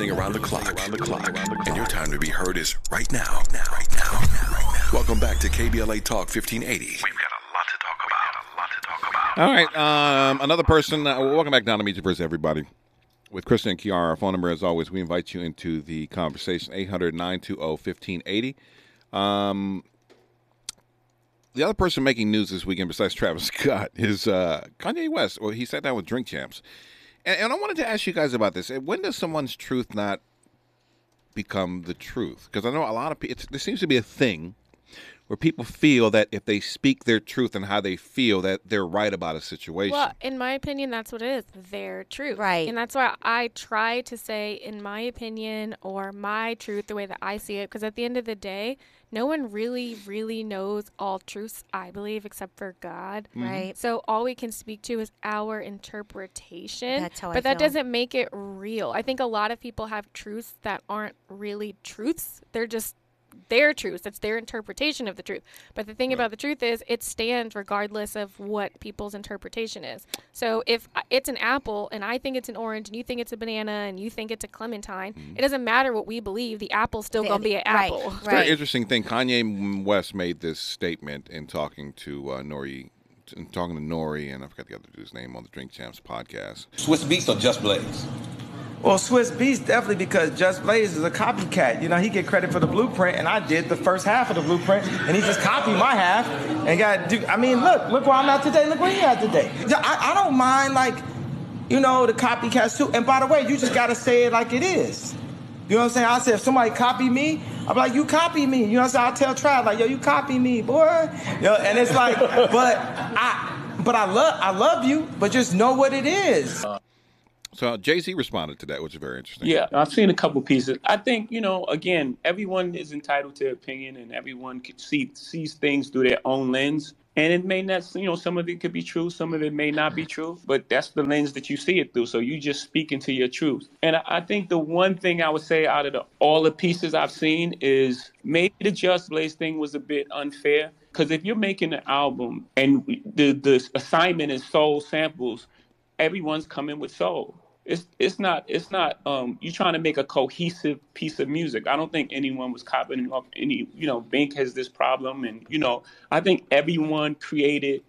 listening around the clock. Around the clock. And your time to be heard is right now. Now. Right now. Welcome back to KBLA Talk 1580. We've got a lot to talk about. A lot to talk about. All right, um, another person. Uh, welcome back down to Meet You First, everybody. With Kristen and Kiara, our phone number, as always, we invite you into the conversation 800 920 1580. Um, the other person making news this weekend, besides Travis Scott, is uh, Kanye West. Well, he sat down with Drink Champs. And, and I wanted to ask you guys about this. When does someone's truth not become the truth? Because I know a lot of people, there seems to be a thing where people feel that if they speak their truth and how they feel, that they're right about a situation. Well, in my opinion, that's what it is their truth. Right. And that's why I try to say, in my opinion, or my truth, the way that I see it, because at the end of the day, no one really, really knows all truths, I believe, except for God. Mm-hmm. Right. So all we can speak to is our interpretation. That's how I But that feel. doesn't make it real. I think a lot of people have truths that aren't really truths. They're just their truths. It's their interpretation of the truth. But the thing about the truth is, it stands regardless of what people's interpretation is. So if it's an apple and I think it's an orange and you think it's a banana and you think it's a clementine, it doesn't matter what we believe. The apple's still going to be an Right, apple. It's a very interesting thing. Kanye West made this statement in talking to uh, N.O.R.E., in talking to N.O.R.E., and I forgot the other dude's name on the Drink Champs podcast. Swizz Beatz or Just Blaze? Well, Swizz Beatz definitely because Just Blaze is a copycat. You know, he get credit for the blueprint, and I did the first half of the blueprint, and he just copied my half and got. I mean, look, look where I'm at today. Look where he at today. I, I don't mind like, you know, the copycats too. And by the way, you just gotta say it like it is. You know what I'm saying? I said if somebody copy me, I'm like, you copy me. You know what I'm saying? I tell Trav like, yo, you copy me, boy. Know, and it's like, but I, but I love, I love you, but just know what it is. Uh, So uh, Jay Z responded to that, which is very interesting. Yeah, I've seen a couple pieces. I think you know, again, everyone is entitled to opinion, and everyone could see sees things through their own lens. And it may not, you know, some of it could be true, some of it may not be true, but that's the lens that you see it through. So you just speak into your truth. And I, I think the one thing I would say out of the, all the pieces I've seen is maybe the Just Blaze thing was a bit unfair. Because if you're making an album and the the assignment is soul samples, everyone's coming with soul. It's it's not it's not um you're trying to make a cohesive piece of music. I don't think anyone was copying off any you know, Bink has this problem and you know, I think everyone created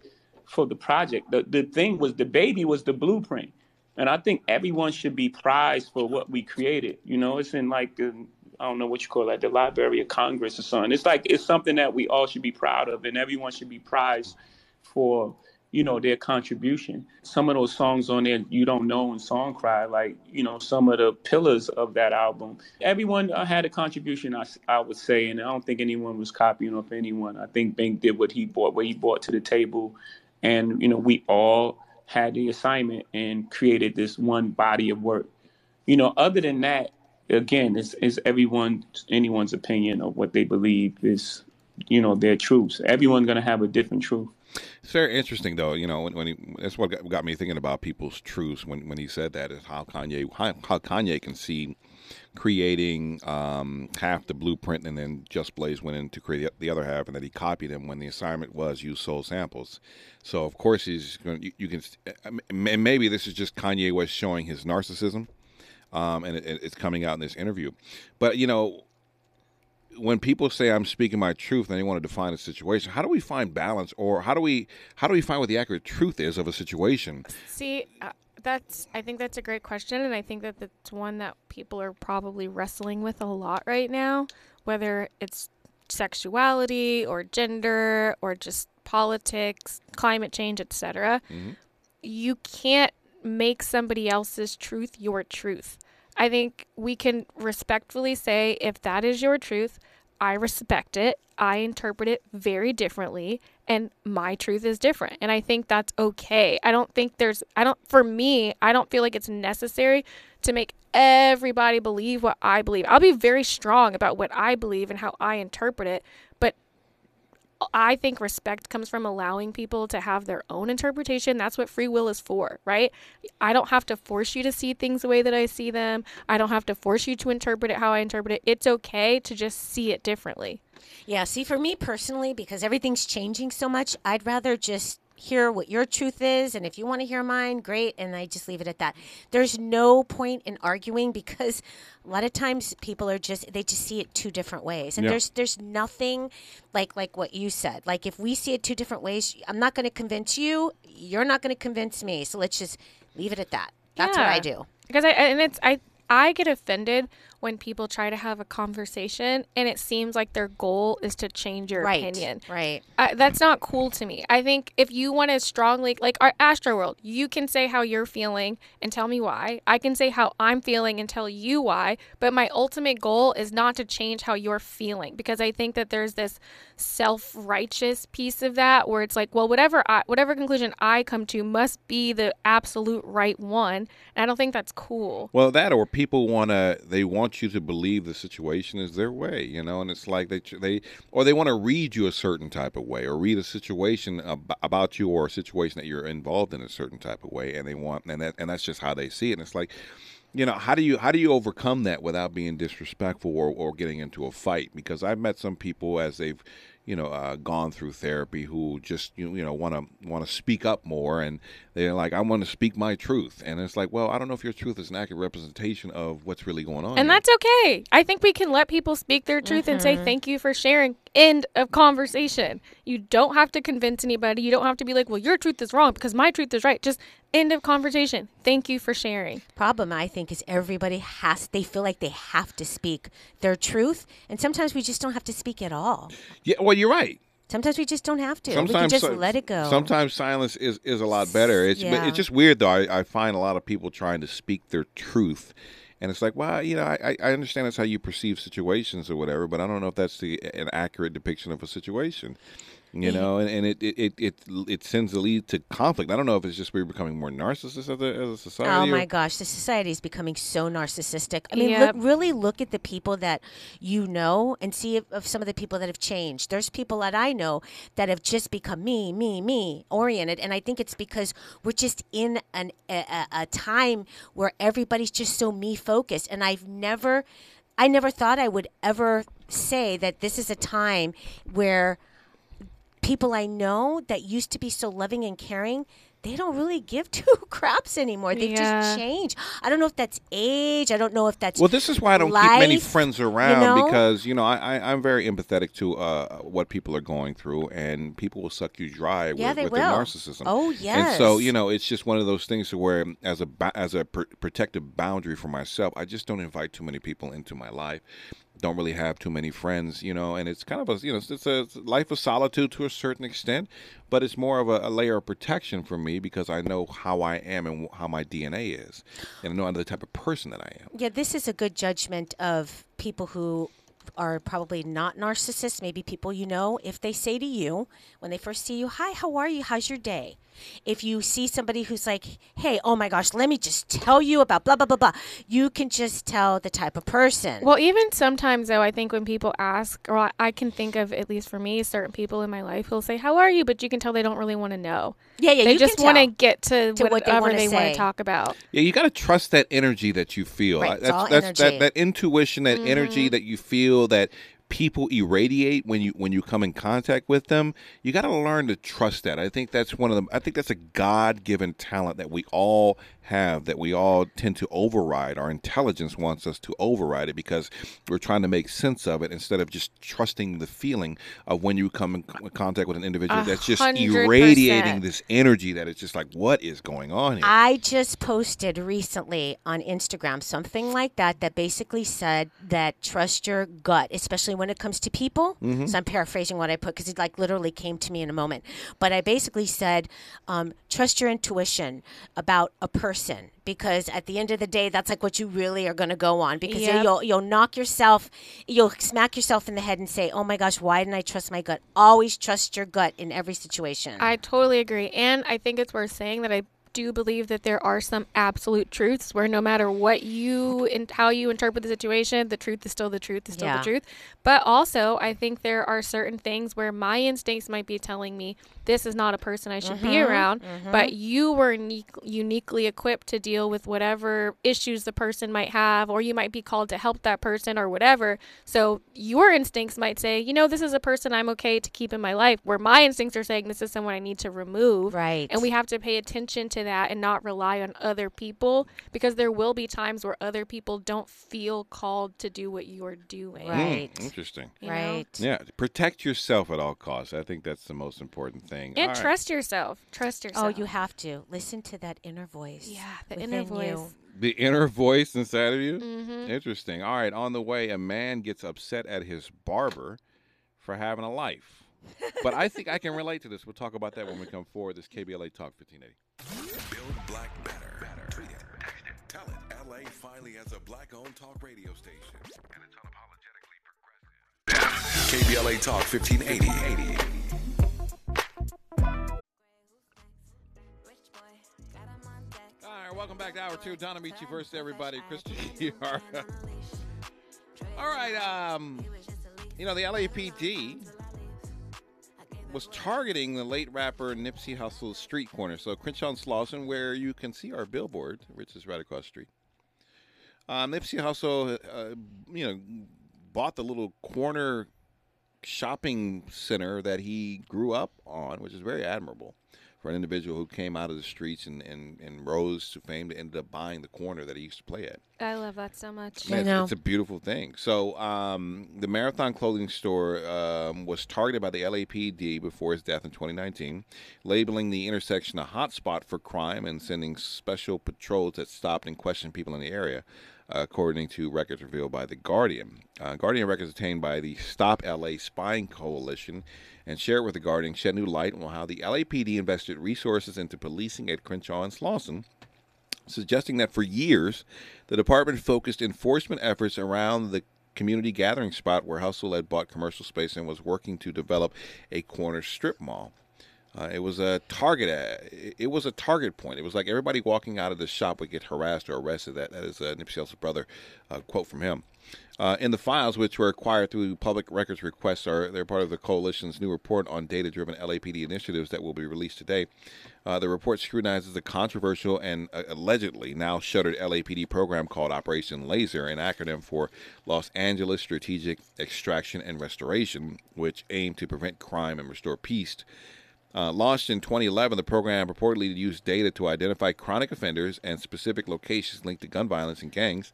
for the project. The the thing was the baby was the blueprint. And I think everyone should be prized for what we created. You know, it's in like um, I don't know what you call that, the Library of Congress or something. It's like it's something that we all should be proud of, and everyone should be prized for you know their contribution. Some of those songs on there you don't know and Song Cry, like you know some of the pillars of that album. Everyone uh, had a contribution, I would say, and I don't think anyone was copying off anyone. I think Bink did what he brought, what he brought to the table, and you know we all had the assignment and created this one body of work. You know, other than that, again, it's, it's everyone anyone's opinion of what they believe is, you know, their truths. Everyone's gonna have a different truth. It's very interesting, though. You know, when, when he, that's what got, got me thinking about people's truths when, when he said that is how Kanye how, how Kanye can see creating um, half the blueprint and then Just Blaze went in to create the other half, and that he copied him when the assignment was use soul samples. So of course he's going. You, you can, and maybe this is just Kanye West showing his narcissism, um, and it, it's coming out in this interview. But you know, when people say I'm speaking my truth and they want to define a situation, how do we find balance, or how do we how do we find what the accurate truth is of a situation? See, uh, that's I think that's a great question, and I think that that's one that people are probably wrestling with a lot right now, whether it's sexuality or gender or just politics, climate change, etc. You can't make somebody else's truth your truth. I think we can respectfully say if that is your truth, I respect it. I interpret it very differently and my truth is different. And I think that's okay. I don't think there's I don't for me, I don't feel like it's necessary to make everybody believe what I believe. I'll be very strong about what I believe and how I interpret it, but I think respect comes from allowing people to have their own interpretation. That's what free will is for, right? I don't have to force you to see things the way that I see them. I don't have to force you to interpret it how I interpret it. It's okay to just see it differently. Yeah, see, for me personally, because everything's changing so much, I'd rather just hear what your truth is, and if you want to hear mine, great. And I just leave it at that. There's no point in arguing because a lot of times people are just they just see it two different ways, and Yeah. there's there's nothing like like what you said. Like if we see it two different ways, I'm not going to convince you. You're not going to convince me. So let's just leave it at that. That's what I do. Because I and it's I I get offended when people try to have a conversation and it seems like their goal is to change your Right. opinion. Right. I, that's not cool to me. I think if you want to strongly, like our Astro World, you can say how you're feeling and tell me why. I can say how I'm feeling and tell you why. But my ultimate goal is not to change how you're feeling because I think that there's this self righteous piece of that where it's like, well, whatever I, whatever conclusion I come to must be the absolute right one. And I don't think that's cool. Well, that or people want to they want you to believe the situation is their way, you know, and it's like they they or they want to read you a certain type of way or read a situation ab- about you or a situation that you're involved in a certain type of way, and they want and that and that's just how they see it. And it's like, you know, how do you how do you overcome that without being disrespectful or or getting into a fight? Because I've met some people as they've you know uh, gone through therapy who just you you know want to want to speak up more and they're like I want to speak my truth and it's like well I don't know if your truth is an accurate representation of what's really going on And here. that's okay. I think we can let people speak their truth and say thank you for sharing. End of conversation. You don't have to convince anybody. You don't have to be like, well, your truth is wrong because my truth is right. Just end of conversation. Thank you for sharing. problem I think is everybody has they feel like they have to speak their truth and sometimes we just don't have to speak at all. yeah well you're right Sometimes we just don't have to. we can sometimes just si- let it go. sometimes silence is is a lot better it's Yeah. it's just weird though I, I find a lot of people trying to speak their truth and it's like well you know I, I- I understand that's how you perceive situations or whatever but I don't know if that's the an accurate depiction of a situation you know and, and it, it, it it it tends to lead to conflict I don't know if it's just we're becoming more narcissists as a, as a society Oh or- my gosh, the society is becoming so narcissistic. I mean, Yep. look, really look at the people that you know and see if, of some of the people that have changed. There's people that I know that have just become me, me, me oriented, and I think it's because we're just in an, a, a, a time where everybody's just so me focused. And I've never, I never thought I would ever say that this is a time where people I know that used to be so loving and caring, they don't really give two craps anymore. They've Yeah. just changed. I don't know if that's age. I don't know if that's Well, this is why I don't keep many friends around know? because you know I, I I'm very empathetic to uh, what people are going through, and people will suck you dry Yeah, with, they with their will. narcissism. Oh, yes. And so you know it's just one of those things where as a as a pr- protective boundary for myself, I just don't invite too many people into my life. Don't really have too many friends, you know, and it's kind of a you know it's a life of solitude to a certain extent, but it's more of a, a layer of protection for me because I know how I am and how my DNA is, and I know the type of person that I am. Yeah, this is a good judgment of people who are probably not narcissists, maybe people you know, if they say to you when they first see you, Hi, how are you? How's your day? If you see somebody who's like, Hey, oh my gosh, let me just tell you about blah, blah, blah, blah, you can just tell the type of person. Well, even sometimes though, I think when people ask, or I- I can think of at least for me, certain people in my life who'll say, "How are you?" But you can tell they don't really want to know. yeah, yeah, they you just want to get to, To whatever wanna they want to talk about. Yeah, you got to trust that energy that you feel. Right, Uh, it's That's, all that's that, energy. that intuition, that energy that you feel that people irradiate when you when you come in contact with them. You got to learn to trust that. I think that's one of them. I think that's a God given talent that we all have. That we all tend to override. Our intelligence wants us to override it because we're trying to make sense of it instead of just trusting the feeling of when you come in contact with an individual that's just irradiating this energy that it's just like what is going on here. I just posted recently on Instagram something like that that basically said that trust your gut, especially when it comes to people. So I'm paraphrasing what I put because it like literally came to me in a moment. But I basically said um, trust your intuition about a person because at the end of the day, that's like what you really are going to go on because Yep. you'll you'll knock yourself, you'll smack yourself in the head and say, "Oh my gosh, why didn't I trust my gut?" Always trust your gut in every situation. I totally agree. And I think it's worth saying that I do believe that there are some absolute truths where no matter what you and how you interpret the situation, the truth is still the truth is still Yeah. the truth. But also, I think there are certain things where my instincts might be telling me this is not a person I should be mm-hmm. around, mm-hmm. but you were unique, uniquely equipped to deal with whatever issues the person might have, or you might be called to help that person or whatever. So your instincts might say, you know, this is a person I'm okay to keep in my life, where my instincts are saying this is someone I need to remove. Right. And we have to pay attention to that and not rely on other people because there will be times where other people don't feel called to do what you're doing. Right. Hmm, interesting. you know? Right. Yeah, protect yourself at all costs. I think that's the most important thing. And All right. trust yourself. Trust yourself. Oh, you have to listen to that inner voice. Yeah, the inner within you. voice. the inner voice inside of you. Mm-hmm. Interesting. All right, on the way, a man gets upset at his barber for having a life. but I think I can relate to this. We'll talk about that when we come forward. This KBLA Talk 1580. Build black better. better. Tweet it. Tell it. LA finally has a black owned talk radio station. And it's unapologetically progressive. KBLA Talk 1580. All right, welcome back to hour two. Don Amiche versus everybody. Christian. All right, um, you know, the LAPD was targeting the late rapper Nipsey Hussle's street corner. So Crenshaw and Slauson, where you can see our billboard, which is right across the street. Uh, Nipsey Hussle, uh, you know, bought the little corner shopping center that he grew up on, which is very admirable for an individual who came out of the streets and, and, and rose to fame to ended up buying the corner that he used to play at. I love that so much. I It's, know. it's a beautiful thing. So, um, the Marathon clothing store um, was targeted by the LAPD before his death in 2019, labeling the intersection a hotspot for crime and sending special patrols that stopped and questioned people in the area, according to records revealed by The Guardian. Uh, Guardian records obtained by the Stop LA Spying Coalition and shared with The Guardian shed new light on how the LAPD invested resources into policing at Crenshaw and Slauson suggesting that for years the department focused enforcement efforts around the community gathering spot where Hussle had bought commercial space and was working to develop a corner strip mall. Uh, it was a target. uh, It was a target point. It was like everybody walking out of the shop would get harassed or arrested. That that is uh, Nipsey Hussle's brother. Uh, quote from him. Uh, in the files, which were acquired through public records requests, are they're part of the coalition's new report on data-driven LAPD initiatives that will be released today. Uh, the report scrutinizes the controversial and uh, allegedly now shuttered LAPD program called Operation Laser, an acronym for Los Angeles Strategic Extraction and Restoration, which aimed to prevent crime and restore peace. Uh, launched in 2011, the program reportedly used data to identify chronic offenders and specific locations linked to gun violence and gangs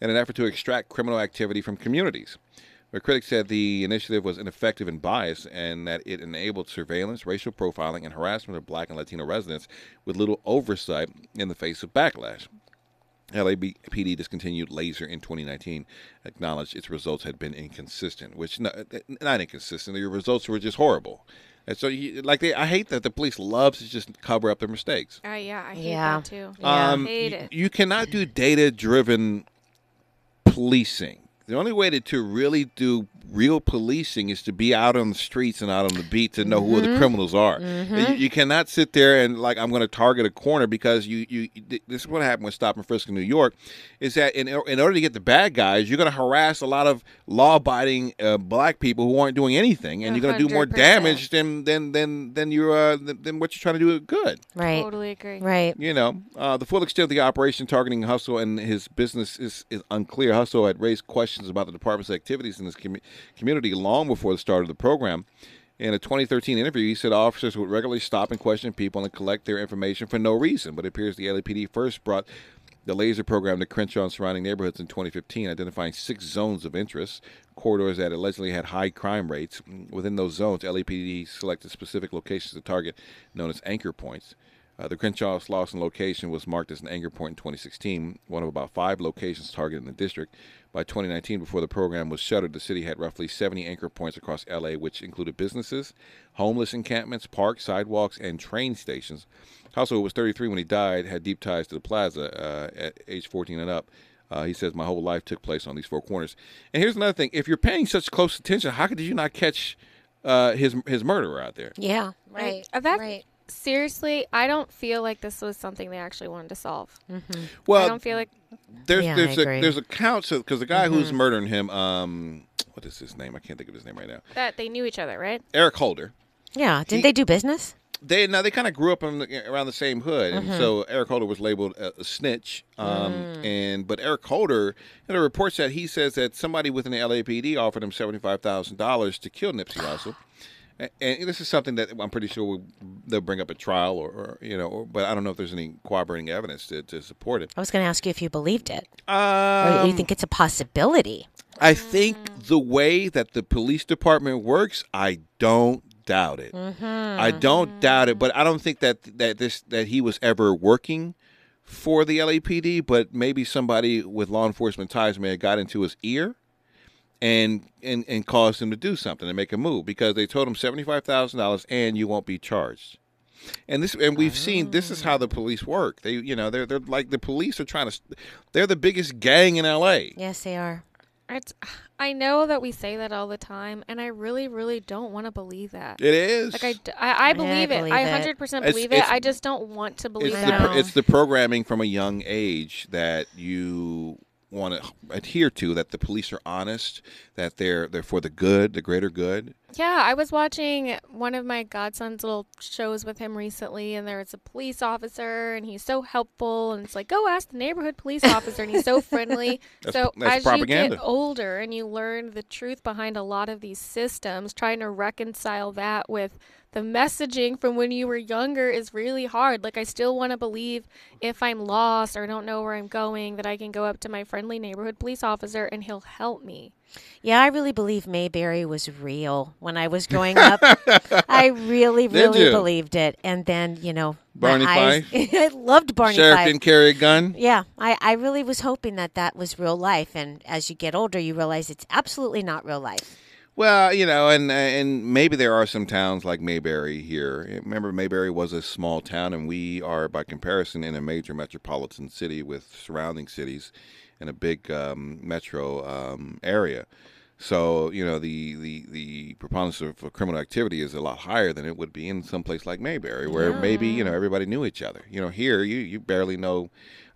in an effort to extract criminal activity from communities. But critics said the initiative was ineffective and biased and that it enabled surveillance, racial profiling, and harassment of black and Latino residents with little oversight in the face of backlash. LAPD discontinued Laser in 2019, acknowledged its results had been inconsistent, which not, inconsistent. The results were just horrible. And so, you, like, they, I hate that the police loves to just cover up their mistakes. Uh, yeah, I hate Yeah. that too. Um, hate y- it. You cannot do data driven policing. The only way to, to really do real policing is to be out on the streets and out on the beat to know who the criminals are. You, you cannot sit there and like I'm going to target a corner because you you this is what happened with Stop and Frisk in New York is that in in order to get the bad guys you're going to harass a lot of law abiding uh, black people who aren't doing anything and A you're going to do more damage than than than than you uh than, than what you're trying to do good. Right. Totally agree. Right. You know, uh, the full extent of the operation targeting Hussle and his business is, is unclear. Hussle had raised questions about the department's activities in this commu- community long before the start of the program. In a 2013 interview, he said officers would regularly stop and question people and collect their information for no reason. But it appears the LAPD first brought the laser program to Crenshaw and surrounding neighborhoods in 2015, identifying six zones of interest, corridors that allegedly had high crime rates. Within those zones, LAPD selected specific locations to target, known as anchor points. Uh, the Crenshaw Slauson location was marked as an anchor point in 2016, one of about five locations targeted in the district. By 2019, before the program was shuttered, the city had roughly 70 anchor points across LA, which included businesses, homeless encampments, parks, sidewalks, and train stations. Hussle, who was 33 when he died, had deep ties to the plaza uh, at age 14 and up. Uh, he says, My whole life took place on these four corners. And here's another thing if you're paying such close attention, how could you not catch uh, his his murderer out there? Yeah. Right. Uh, that right. Seriously, I don't feel like this was something they actually wanted to solve. I Well, I don't feel like there's Yeah, there's a agree. there's a count because the guy who's murdering him, um, what is his name? I can't think of his name right now. that they knew each other, right? Eric Holder. Yeah. Didn't they do business? They now they kind of grew up in the, around the same hood, and so Mm-hmm. Eric Holder was labeled a, a snitch. Um, Mm. And but Eric Holder, in the reports that he says that somebody within the LAPD offered him seventy five thousand dollars to kill Nipsey Hussle. A- And this is something that I'm pretty sure we'll, they'll bring up at trial, or, or you know, or, but I don't know if there's any corroborating evidence to, to support it. I was going to ask you if you believed it. Or Um, you think it's a possibility? I think the way that the police department works, I don't doubt it. I don't doubt it, but I don't think that that this that he was ever working for the LAPD, but maybe somebody with law enforcement ties may have got into his ear and and and caused him to do something to make a move because they told him seventy five thousand dollars and you won't be charged. And this and we've seen this is how the ah. police work. They you know they're they're like the police are trying to they're the biggest gang in LA. Yes, they are. It's, I know that we say that all the time, and I really, really don't want to believe that. It is. Like I, believe it. believe I it. hundred percent believe it's- it. I just don't want to believe it's it. the it's the programming from a young age that you want to adhere to that the police are honest that they're they're for the good the greater good Yeah, I was watching one of my godson's little shows with him recently, and there's a police officer, and he's so helpful, and it's like, go ask the neighborhood police officer, and he's so friendly. That's- so that's as propaganda. you get older and you learn the truth behind a lot of these systems, trying to reconcile that with the messaging from when you were younger is really hard. Like I still want to believe if I'm lost or don't know where I'm going, that I can go up to my friendly neighborhood police officer and he'll help me. Yeah, I really believe Mayberry was real when I was growing up. I really, really believed it. And then, you know, Barney eyes, Fife? I loved Barney sheriff Fife. didn't carry a gun Yeah, I, I really was hoping that that was real life. And as you get older, you realize it's absolutely not real life. Well you know and and maybe there are some towns like mayberry here. Remember mayberry was a small town and we are by comparison in a major metropolitan city with surrounding cities in a big um, metro um, area So you know the the the preponderance of criminal activity is a lot higher than it would be in some place like Mayberry, where maybe you know everybody knew each other. You know, here you you barely know.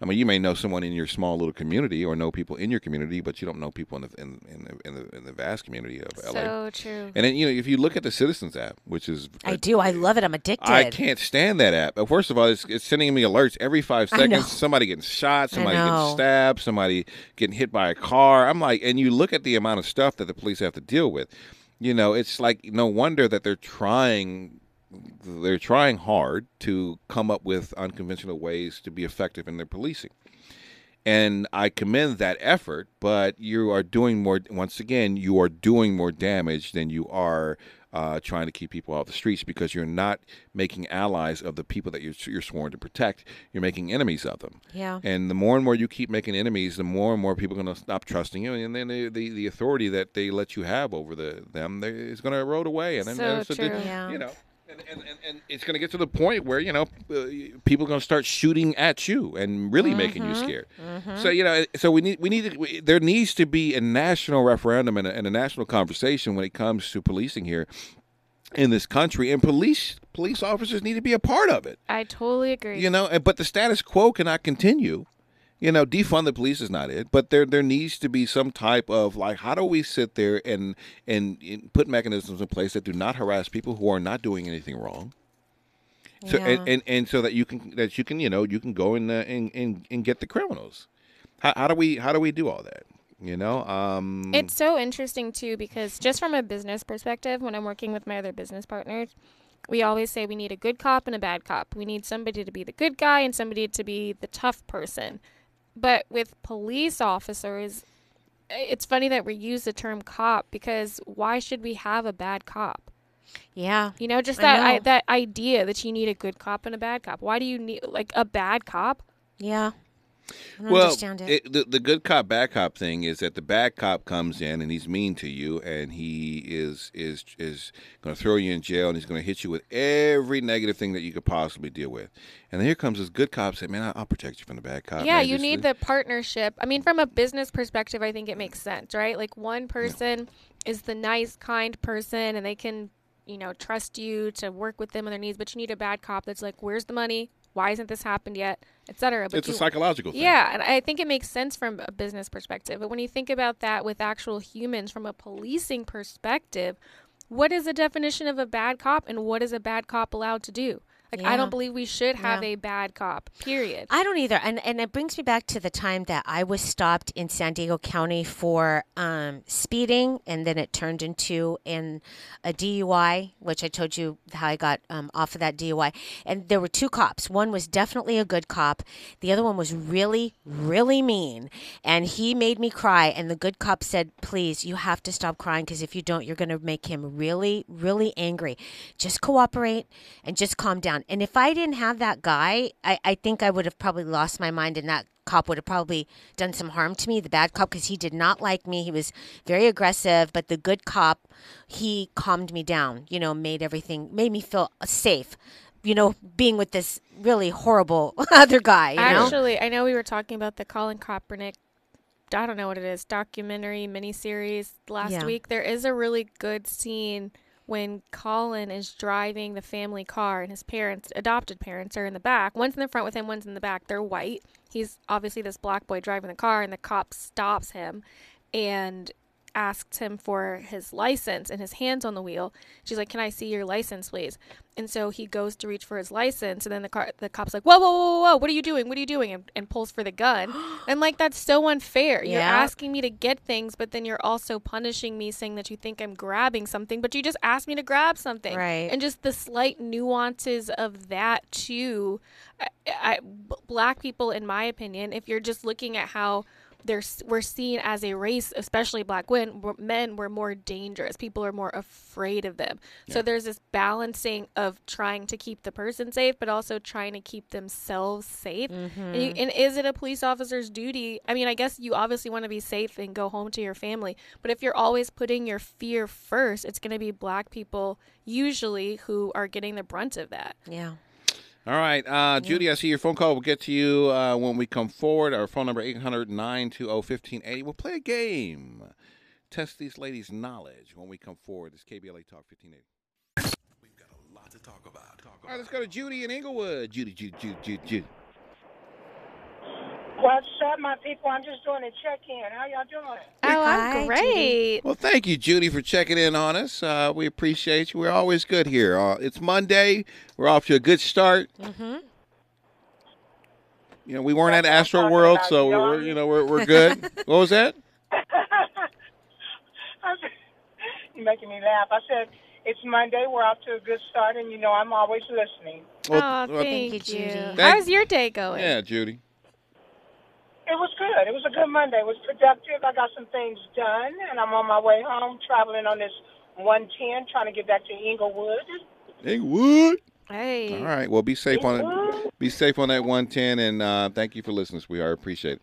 I mean, you may know someone in your small little community or know people in your community, but you don't know people in the in, in the in the in the vast community of LA. So true. And then you know if you look at the Citizens app, which is I do. I love it. I'm addicted. I can't stand that app. Uh, First of all, it's, it's sending me alerts every five seconds. Somebody getting shot, somebody getting stabbed, somebody getting hit by a car. I'm like, and you look at the amount of stuff that the police have to deal with. You know, it's like no wonder that they're trying. They're trying hard to come up with unconventional ways to be effective in their policing. And I commend that effort, but you are doing more. Once again, you are doing more damage than you are uh, trying to keep people off the streets because you're not making allies of the people that you're, you're sworn to protect. You're making enemies of them. Yeah. And the more and more you keep making enemies, the more and more people are going to stop trusting you, and then the, the, the authority that they let you have over the them they, is going to erode away. And then So that's what they- true. Yeah. you know. And, and, and, and it's going to get to the point where you know uh, people are going to start shooting at you and really making you mm-hmm. scared. Mm-hmm. So you know, eh, so we need we need to, we, there needs to be a national referendum and a, and a national conversation when it comes to policing here in this country, and police police officers need to be a part of it. I totally agree. You know, but the status quo cannot continue. You know, defund the police is not it, but there there needs to be some type of like, how do we sit there and and, and put mechanisms in place that do not harass people who are not doing anything wrong. So Yeah. and, and, and so that you can that you can you know you can go and uh, and, and and get the criminals. How, how do we how do we do all that? You know, um, It's so interesting too because just from a business perspective, when I'm working with my other business partners, we always say we need a good cop and a bad cop. We need somebody to be the good guy and somebody to be the tough person. But with police officers, it's funny that we use the term cop because why should we have a bad cop? Yeah. You know, just that I know. that idea that you need a good cop and a bad cop. Why do you need like a bad cop? Yeah. Well, it. the the good cop bad cop thing is that the bad cop comes in and he's mean to you and he is is is going to throw you in jail and he's going to hit you with every negative thing that you could possibly deal with. And then here comes this good cop saying, "Man, I'll protect you from the bad cop." yeah, man. you need the partnership. I mean, from a business perspective, I think it makes sense, right? Like one person is the nice, kind person, and they can you know, trust you to work with them on their needs, but you need a bad cop that's like, where's the money? Why hasn't this happened yet? Etc. But It's a psychological thing. yeah, and I think it makes sense from a business perspective. But when you think about that with actual humans from a policing perspective, what is the definition of a bad cop and what is a bad cop allowed to do? Like I don't believe we should have Yeah. a bad cop. Period. I don't either, and and it brings me back to the time that I was stopped in San Diego County for um, speeding, and then it turned into in a DUI, which I told you how I got um, off of that DUI. And there were two cops. One was definitely a good cop. The other one was really, really mean, and he made me cry. And the good cop said, "Please, you have to stop crying because if you don't, you're going to make him really, really angry. Just cooperate and just calm down." And if I didn't have that guy, I, I think I would have probably lost my mind and that cop would have probably done some harm to me, the bad cop, because he did not like me. He was very aggressive, but the good cop, he calmed me down, you know, made everything, made me feel safe, you know, being with this really horrible other guy, you know? Actually, I know we were talking about the Colin Kaepernick. I don't know what it is, documentary miniseries last Yeah. week. There is a really good scene when Colin is driving the family car and his parents, adopted parents, are in the back. One's in the front with him, one's in the back. They're white. He's obviously this black boy driving the car, and the cop stops him and asks him for his license and his hands on the wheel. She's like, "Can I see your license, please?" And so he goes to reach for his license, and then the car, the cop's like, "Whoa, whoa, whoa, whoa! What are you doing? What are you doing?" And, and pulls for the gun. and like that's so unfair. You're Yeah. asking me to get things, but then you're also punishing me, saying that you think I'm grabbing something, but you just asked me to grab something. Right. And just the slight nuances of that too. I, I, black people, in my opinion, if you're just looking at how they're we're seen as a race, especially black men, men were more dangerous. People are more afraid of them. So there's this balancing of trying to keep the person safe, but also trying to keep themselves safe. And, you, mm-hmm. and is it a police officer's duty? I mean, I guess you obviously want to be safe and go home to your family, but if you're always putting your fear first, it's going to be black people usually who are getting the brunt of that. Yeah. All right, uh, Judy, I see your phone call. We'll get to you uh, when we come forward. Our phone number 800-920-1580. We'll play a game. Test these ladies' knowledge when we come forward. It's KBLA Talk 1580. We've got a lot to talk about. Talk All right, let's go to Judy in Inglewood. Judy, Judy, Judy, Judy, Judy. What's up, my people? I'm just doing a check-in. How y'all doing? Oh, I'm Judy. great. Well, thank you, Judy, for checking in on us. Uh, we appreciate you. We're always good here. Uh, it's Monday. We're off to a good start. Mm-hmm. You know, we weren't at That's what I'm Astro World, about, so you know we're, what I we're you know we're we're good. what was that? You're making me laugh. I said it's Monday. We're off to a good start, and you know I'm always listening. Well, oh, well, thank, you, you. Judy. Thank- How's your day going? Yeah, Judy. It was good. It was a good Monday. It was productive. I got some things done, and I'm on my way home, traveling on this 110, trying to get back to Inglewood. Inglewood. Hey. All right. Well, be safe on it. Be safe on that 110, and uh, thank you for listening, sweetheart. Appreciate it.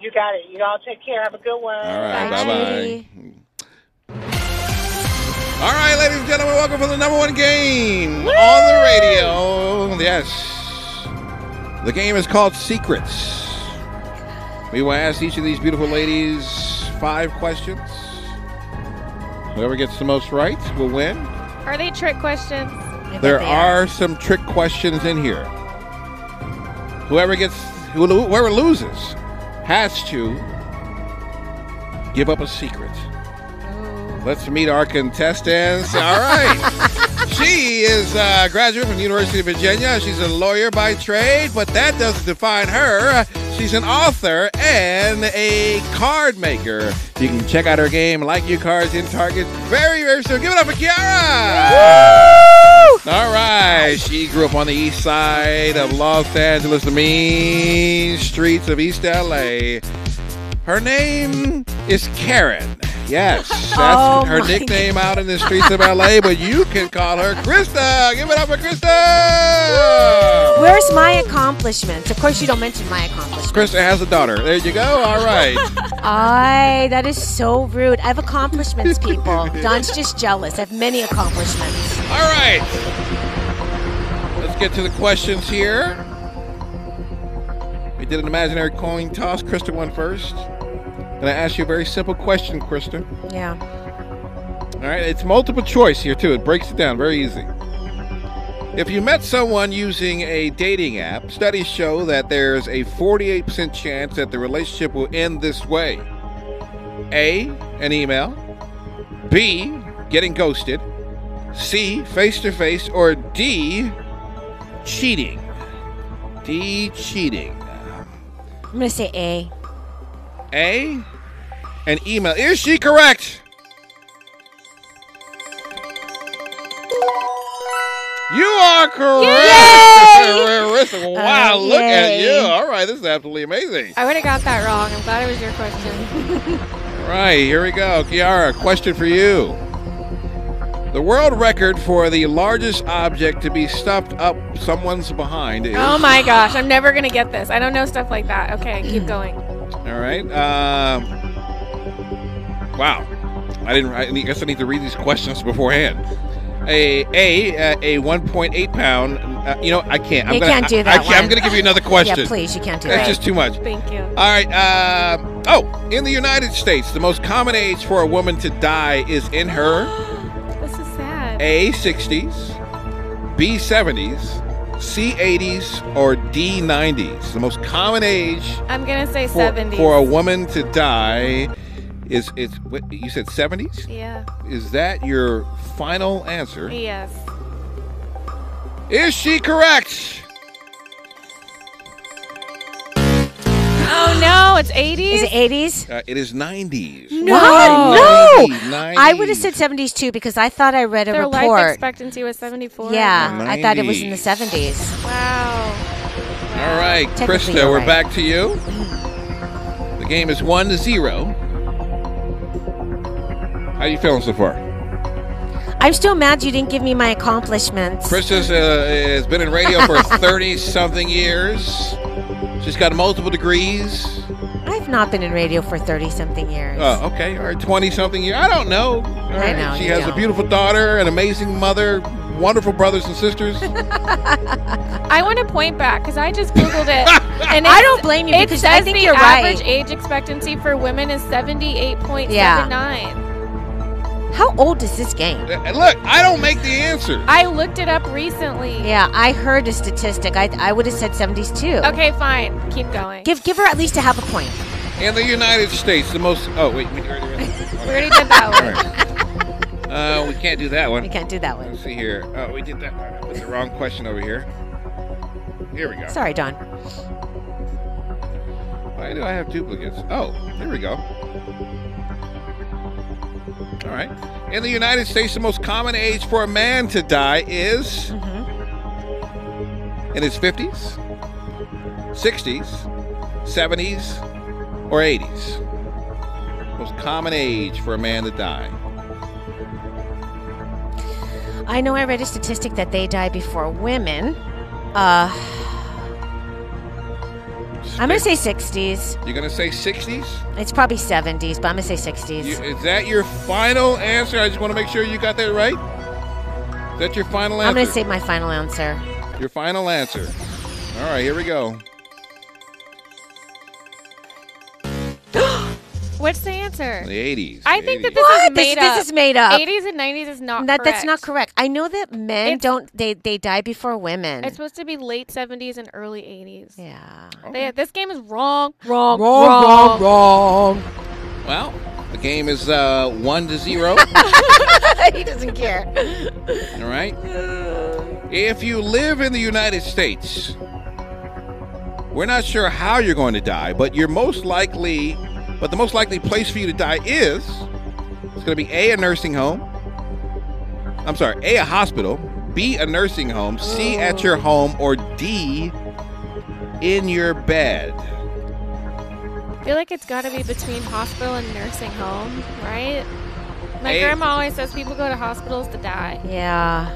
You got it. You all take care. Have a good one. All right. Bye, Bye bye. All right, ladies and gentlemen, welcome for the number one game on the radio. Yes. The game is called Secrets. We will ask each of these beautiful ladies five questions. Whoever gets the most right will win. Are they trick questions? There are some trick questions in here. Whoever gets, whoever loses, has to give up a secret. Let's meet our contestants. All right. she is a graduate from the University of Virginia. She's a lawyer by trade, but that doesn't define her. She's an author and a card maker. You can check out her game, Like You Cards, in Target very, very soon. Give it up for Kiara! All right. She grew up on the east side of Los Angeles, the mean streets of East LA. Her name is Karen. Yes, that's Oh, her nickname out in the streets of LA, but you can call her Crysta. Give it up for Crysta. Where's my accomplishments? Of course, you don't mention my accomplishments. Crysta has a daughter. There you go. All right. I. That is so rude. I have accomplishments, people. Don's just jealous. I have many accomplishments. All right. Let's get to the questions here. We did an imaginary coin toss. Crysta won first. And I ask you a very simple question, Crysta. Yeah. All right, it's multiple choice here too. It breaks it down very easy. If you met someone using a dating app, studies show that there's a 48% chance that the relationship will end this way. A, an email. B, getting ghosted. C, face to face. Or D, cheating. D, cheating. I'm gonna say A. A, an email. Is she correct? You are correct. Wow, Uh, look at you. All right, this is absolutely amazing. I would have got that wrong. I'm glad it was your question. All right, here we go. Kiara, question for you. The world record for the largest object to be stuffed up someone's behind is. oh my gosh, I'm never gonna get this. I don't know stuff like that. Okay, keep going. All right. Uh, wow. I didn't. I guess I need to read these questions beforehand. A a uh, a, one point eight pound. Uh, you know I can't. I'm you gonna, can't do that. I, am going to give you another question. yeah, please. You can't do That's that. That's just too much. Thank you. All right. Uh, oh, in the United States, the most common age for a woman to die is in her. this is sad. A sixties, B seventies, C80s or D90s? The most common age. I'm gonna say for, 70s for a woman to die. Is it's what, you said 70s? Yeah. Is that your final answer? Yes. Is she correct? Oh no, it's 80s. Is it 80s? Uh, it is 90s. No, Right, no. 90s. I would have said 70s too because I thought I read a report. Their life report. expectancy was 74. Yeah, I thought it was in the 70s. Wow. All right, Crysta, we're right. back to you. The game is one to zero. How are you feeling so far? I'm still mad you didn't give me my accomplishments. Crysta's uh, has been in radio for 30 something years. She's got multiple degrees. I've not been in radio for 30 something years. Oh, okay, or 20 something years. I don't know. All right. know, She you has a don't. beautiful daughter, an amazing mother, wonderful brothers and sisters. I want to point back because I just googled it, and I don't blame you It because says I think the you're average right. age expectancy for women is 78.79. How old is this game? And look, I don't make the answer. I looked it up recently. Yeah, I heard a statistic. I, I would have said 70s too. Okay, fine. Keep going. Give give her at least a half a point. In the United States, the most. Oh, wait. We, we already did that one. uh, we can't do that one. We can't do that one. Let's see here. Oh, we did that one. With the wrong question over here. Here we go. Sorry, Don. Why do I have duplicates? Oh, there we go. All right. In the United States, the most common age for a man to die is in his 50s, 60s, 70s, or 80s. Most common age for a man to die. I know I read a statistic that they die before women. Uh, I'm gonna say 60s. You're going to say 60s? It's probably 70s, but I'm gonna say 60s. You, is that your final answer? I just want to make sure you got that right. Is that your final answer? I'm gonna say my final answer. Your final answer. All right, here we go. What's the answer? The 80s. I the think that 80s. this What? is This, made this up. is made up. 80s and 90s is not That, that's not correct. correct. I know that men It's- don't. They they die before women. It's supposed to be late 70s and early 80s. yeah. They, this game is wrong, wrong. Wrong. wrong. Well, the game is uh, one to zero. he doesn't care. all right. If you live in the United States, we're not sure how you're going to die, but you're most likely, but the most likely place for you to die is it's going to be a a nursing home. I'm sorry, a a hospital, b a nursing home, c at your home, or d in your bed. I feel like it's got to be between hospital and nursing home, right? My Hey. grandma always says people go to hospitals to die. Yeah.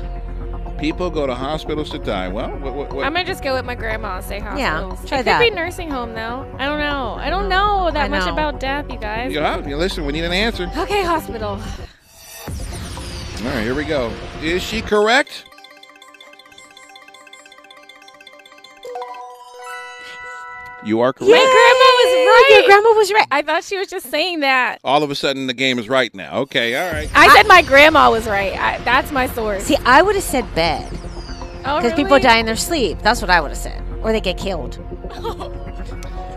People go to hospitals to die. Well, what, what, what? I'm gonna just go with my grandma and say hospital. Yeah, hospitals. try it that. could be nursing home though. I don't know. I don't know that I much about death, you guys. yeah, you listen. We need an answer. Okay, hospital. All right, here we go. Is she correct? You are correct. My grandma was right. Your grandma was right. I thought she was just saying that. All of a sudden, the game is right now. Okay, all right. I said my grandma was right. I, that's my source. See, I would have said bed oh, because people die in their sleep. That's what I would have said, or they get killed.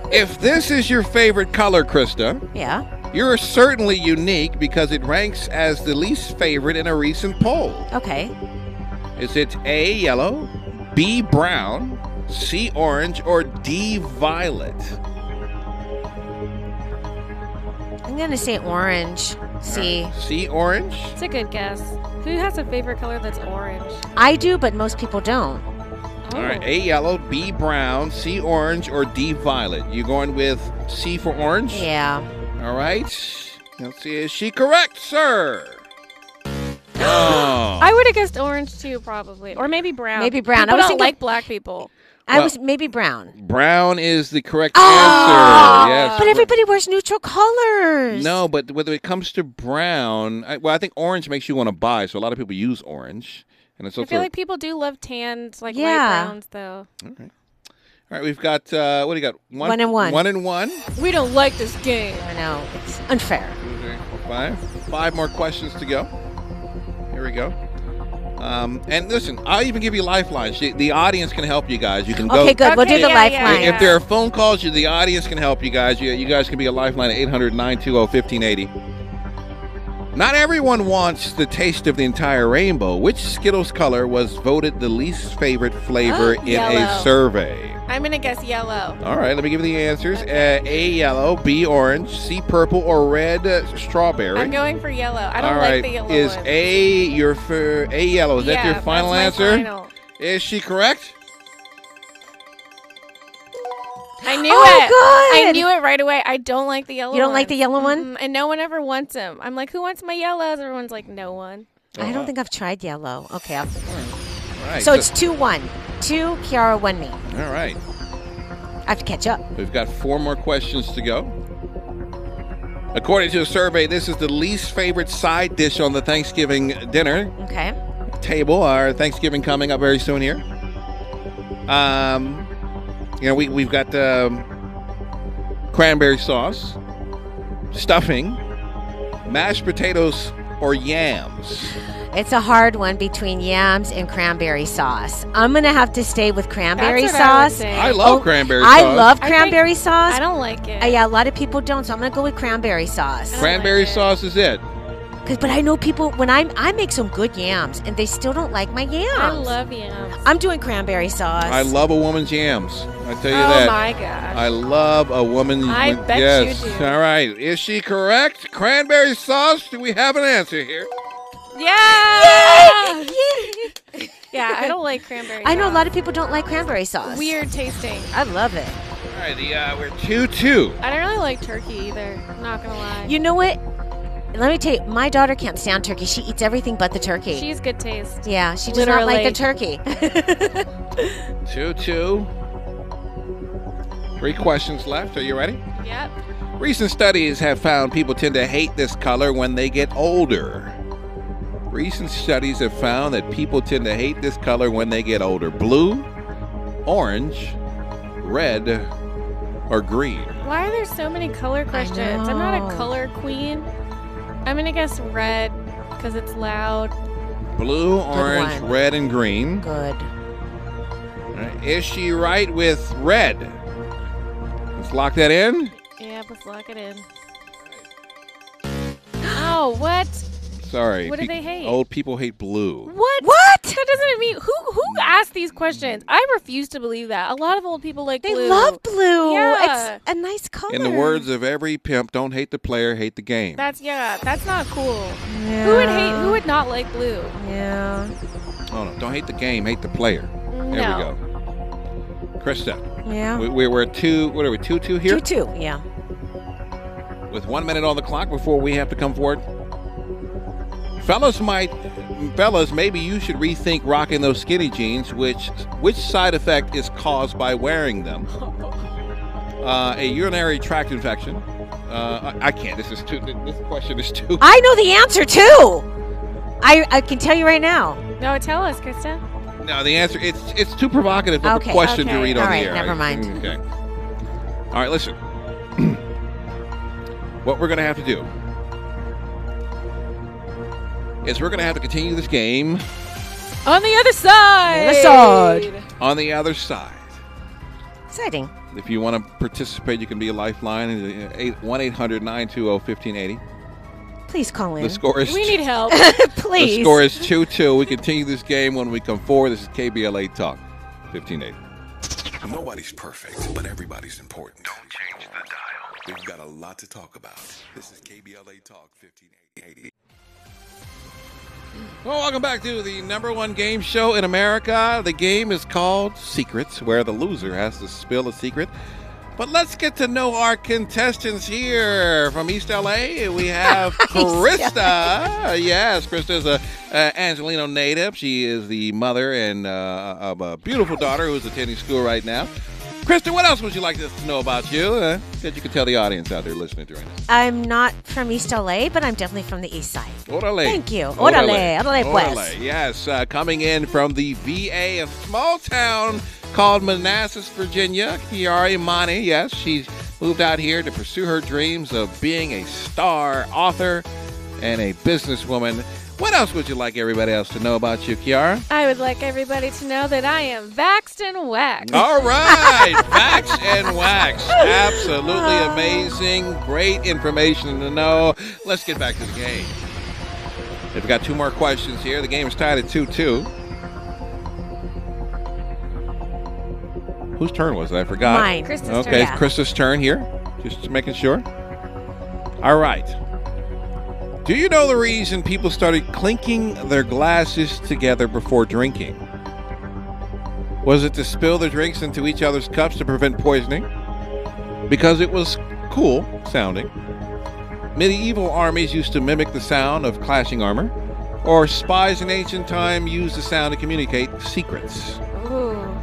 If this is your favorite color, Crysta, Yeah. you're certainly unique because it ranks as the least favorite in a recent poll. Okay. Is it A, yellow, B, brown, C, orange, or D, violet? I'm gonna say orange. See, C, orange? It's a good guess. Who has a favorite color that's orange? I do, but most people don't. All right, Oh. A, yellow, B, brown, C, orange, or D, violet. You going with C for orange? Yeah. All right. Let's see. Is she correct, sir? Oh. I would have guessed orange too, probably, or maybe brown. Maybe brown. I People was don't thinking- like black people. I Well- was maybe brown. Brown is the correct Oh! answer. Yes. But everybody wears neutral colors. No, but when it comes to brown, I, well, I think orange makes you want to buy, so a lot of people use orange, and it's I feel like people do love tans, like Yeah. light browns, though. All right, we've got uh, what do you got? One and one. One and one. We don't like this game. I know it's unfair. Two, three, four, five. Five more questions to go. Here we go. Um, and listen, I'll even give you lifelines. The, the audience can help you guys. You can go. Okay, good. we'll do Okay, the yeah, lifeline. yeah, If there are phone calls, you, the audience can help you guys. You, you guys can be a lifeline at 800 920 1580. Not everyone wants the taste of the entire rainbow. Which Skittles color was voted the least favorite flavor in a survey? I'm gonna guess yellow. All right, let me give you the answers. Uh, a yellow, B orange, C purple, or red uh, strawberry. I'm going for yellow. I don't All like the yellow is one. A your for A yellow? Is that your final that's my answer? final. Is she correct? I knew Oh, it. good. I knew it right away. I don't like the yellow. One. You don't like the yellow one? Mm-mm, and no one ever wants them. I'm like, who wants my yellows? Everyone's like, no one. I don't think I've tried yellow. Okay, I'll, All right. so it's two one. Two Kiara, one me. all right. I have to catch up. We've got four more questions to go. According to a survey, this is the least favorite side dish on the Thanksgiving dinner Okay. table. Our Thanksgiving coming up very soon here. Um, you know, we we've got um, cranberry sauce, stuffing, mashed potatoes, or yams. It's a hard one between yams and cranberry sauce. I'm gonna have to stay with cranberry That's what I would sauce. say. I love Oh, cranberry I sauce. love I think- cranberry sauce. I don't like it. Uh, yeah, a lot of people don't, so I'm gonna go with cranberry sauce. Cranberry like sauce is it. 'Cause- but I know people when I I make some good yams, and they still don't like my yams. I love yams. I'm doing cranberry sauce. I love a woman's yams. I tell you oh that. my gosh. I love a woman. I when- bet you do. All right. Is she correct? Cranberry sauce? Do we have an answer here? Yeah. yeah, I don't like cranberry. I know a lot of people don't like cranberry sauce. weird tasting. I love it. All right. The, uh, we're 2 2. I don't really like turkey either. I'm not gonna lie. You know what? Let me tell you, my daughter can't stand turkey. She eats everything but the turkey. She's good taste. yeah, she does not like the turkey. 2 2. Three questions left. Are you ready? Yep. Recent studies have found people tend to hate this color when they get older. Recent studies have found that people tend to hate this color when they get older. Blue, orange, red, or green. Why are there so many color questions? I'm not a color queen. I'm gonna guess red because it's loud. Blue, orange, one. red, and green. Good. Is she right with red? Let's lock that in. Yeah, let's lock it in. Oh, what? Sorry. What do pe- they hate? Old people hate blue. What? What? That doesn't mean who who asked these questions. I refuse to believe that. A lot of old people like They blue. love blue. Yeah. It's a nice color. In the words of every pimp, don't hate the player, hate the game. That's yeah. That's not cool. yeah. Who would hate? Who would not like blue? Yeah. oh no, don't hate the game, hate the player. There we go. Crysta, Yeah. we, we, we're two. What are we? Two two here. Two two. Yeah. with one minute on the clock before we have to come forward. Fellas might, fellas, maybe you should rethink rocking those skinny jeans. Which which side effect is caused by wearing them? Uh, a urinary tract infection. Uh, I, I can't. This is too. This question is too. I know the answer too. I I can tell you right now. No, tell us, Crysta. No, the answer it's it's too provocative of Okay, a question to read on right, the air. never mind. Okay. All right, listen. what we're going to have to do is we're going to have to continue this game On the other side. other side. on the other side. Exciting. If you want to participate, you can be a lifeline. Uh, 1 800 920 1580. Please call in. The score is We need help. Please. The score is 2 2. We continue this game when we come forward. This is KBLA Talk 1580. Nobody's perfect, but everybody's important. Don't change the dial. We've got a lot to talk about. This is KBLA Talk 1580. Well, welcome back to the number one game show in America. The game is called Secrets, where the loser has to spill a secret. But let's get to know our contestants here from East LA. We have Crysta. yes, Crysta is a, a Angelino native. She is the mother and uh, of a beautiful daughter who's attending school right now. Crysta, what else would you like us to know about you uh, that you can tell the audience out there listening during this? I'm not from East LA, but I'm definitely from the East side. Orale. Thank you. Orale. Orale, pues. Orale. Yes, uh, coming in from the VA, a small town called Manassas, Virginia. Kiara Imani. Yes, she's moved out here to pursue her dreams of being a star author and a businesswoman. What else would you like everybody else to know about you, Kiara? I would like everybody to know that I am vaxxed and waxed. All right, Wax and Wax. Absolutely ah. amazing. Great information to know. Let's get back to the game. We've got two more questions here. The game is tied at 2 2. Whose turn was it? I forgot. Mine. Crysta's Okay, turn. it's Crysta's turn here. Just making sure. All right. Do you know the reason people started clinking their glasses together before drinking? Was it to spill their drinks into each other's cups to prevent poisoning? Because it was cool sounding. Medieval armies used to mimic the sound of clashing armor, or spies in ancient time used the sound to communicate secrets. Ooh.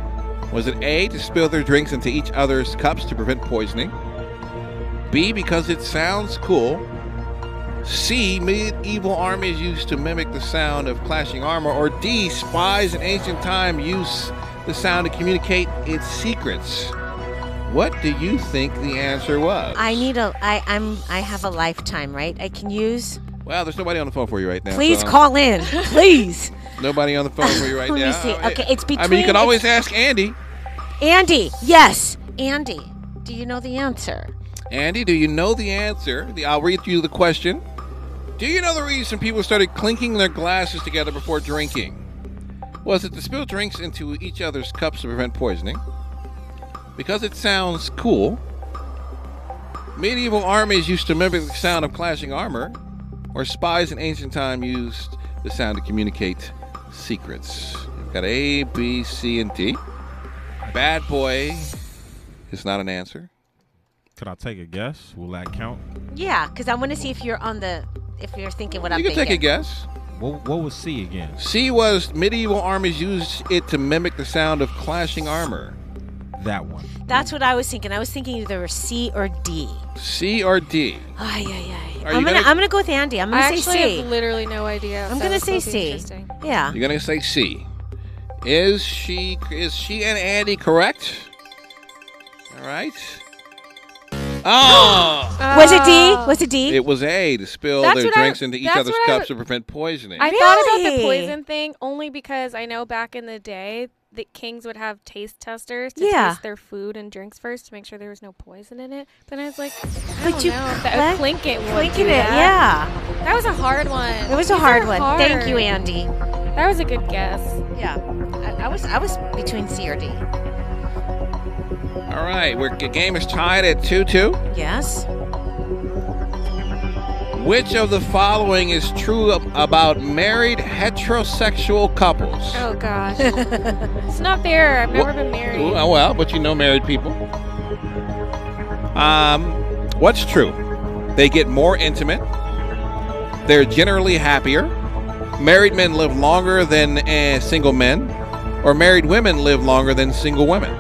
Was it A, to spill their drinks into each other's cups to prevent poisoning? B, because it sounds cool? C, medieval armies used to mimic the sound of clashing armor? Or D, spies in ancient time used the sound to communicate its secrets? What do you think the answer was? I need a. I. I'm. I have a lifetime, right? I can use. Well, there's nobody on the phone for you right now. Please so- call in, please. Nobody on the phone for you right Let me now. see. Okay, it's between. I mean, you can always ask Andy. Andy. Yes, Andy. Do you know the answer? Andy, do you know the answer? The, I'll read you the question. Do you know the reason people started clinking their glasses together before drinking? Was it to spill drinks into each other's cups to prevent poisoning? Because it sounds cool. Medieval armies used to mimic the sound of clashing armor, or spies in ancient time used the sound to communicate secrets. You've got A, B, C, and D. Bad boy is not an answer. Could I take a guess? Will that count? Yeah, because I want to see if you're on the. If you're thinking what you I'm thinking, You can thinking. take a guess. What, what was C again? C was medieval armies used it to mimic the sound of clashing armor. That one. That's what I was thinking. I was thinking either C or D. C or D. Ay, ay, ay. Are I'm gonna, gonna- I'm gonna go with Andy. I'm gonna I say actually C. have literally no idea. I'm That gonna was say supposed be C. interesting. Yeah. You're gonna say C. Is she is she and Andy correct? All right. Oh, Was it D? Oh. Was it D? it was A to spill That's their what I- drinks into each that's other's what I cups to prevent poisoning. I thought about the poison thing only because I know back in the day the kings would have taste testers to Yeah. taste their food and drinks first to make sure there was no poison in it. But I was like, I But don't you know. if That clink- would clink it. would Clinking do it, that. yeah. That was a hard one. It was a These hard are one. Thank you, hard. Andy. That was a good guess. Yeah. I, I was I was between C or D. All right, we're, the game is tied at two-two. Yes. Which of the following is true about married heterosexual couples? Oh gosh, it's not fair. I've never Wha- been married. Well, well, but you know married people. Um, what's true? They get more intimate. They're generally happier. Married men live longer than uh, single men, or married women live longer than single women.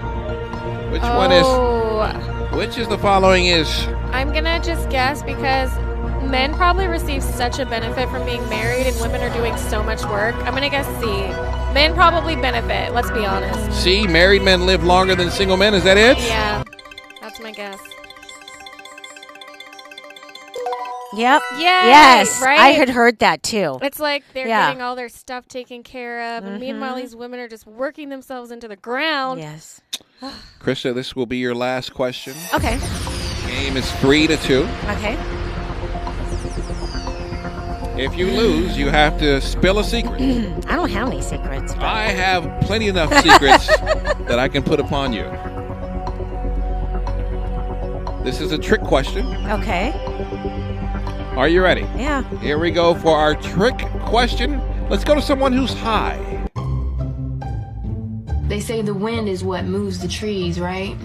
Which one is? Oh, Which is the following is? I'm gonna just guess because men probably receive such a benefit from being married, and women are doing so much work. I'm gonna guess C. Men probably benefit. Let's be honest. C. Married men live longer than single men. Is that it? Yeah, that's my guess. Yep. Yay, Yes. right? I had heard that too. It's like they're Yeah. getting all their stuff taken care of, and mm-hmm. meanwhile, these women are just working themselves into the ground. Yes. Krista, this will be your last question. Okay. Game is three to two. Okay. If you lose, you have to spill a secret. I don't have any secrets. but- I have plenty enough secrets that I can put upon you. This is a trick question. Okay. Are you ready? Yeah. Here we go for our trick question. Let's go to someone who's high. They say the wind is what moves the trees, right?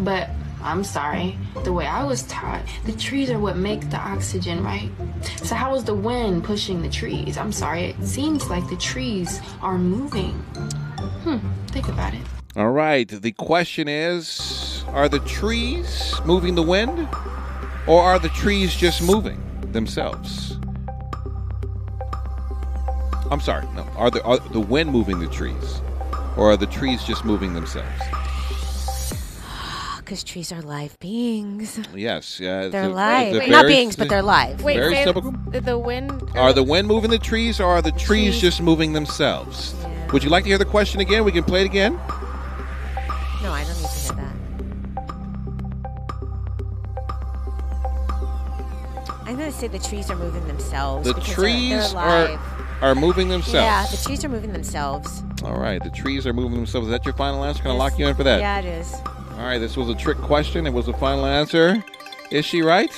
But I'm sorry. The way I was taught, the trees are what make the oxygen, right? So how is the wind pushing the trees? I'm sorry. It seems like the trees are moving. Hmm. Think about it. All right. The question is Are the trees moving the wind, or are the trees just moving themselves? I'm sorry. No. Are the, are the wind moving the trees, or are the trees just moving themselves? Because trees are live beings. Yes. Yeah. They're a- live. it's a Not very- beings, but they're live. Wait, Very say typical. the, the wind. Are the wind moving the trees, or are the trees Trees. just moving themselves? Would you like to hear the question again? We can play it again. No, I don't going to say the trees are moving themselves. The because they're- trees they're are are moving themselves. Yeah, the trees are moving themselves. All right, the trees are moving themselves. Is that your final answer? Can I Yes. lock you in for that? Yeah, it is. All right, this was a trick question. It was the final answer. Is she right?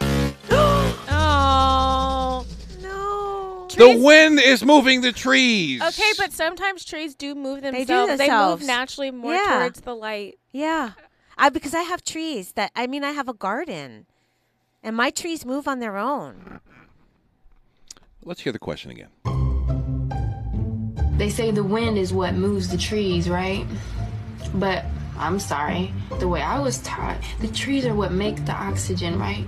Oh. No. The wind is moving the trees. Okay, but sometimes trees do move themselves. They themselves. do They move naturally more Yeah. towards the light. Yeah. I, because I have trees that, I mean, I have a garden. And my trees move on their own. Let's hear the question again. They say the wind is what moves the trees, right? But I'm sorry. The way I was taught, the trees are what make the oxygen, right?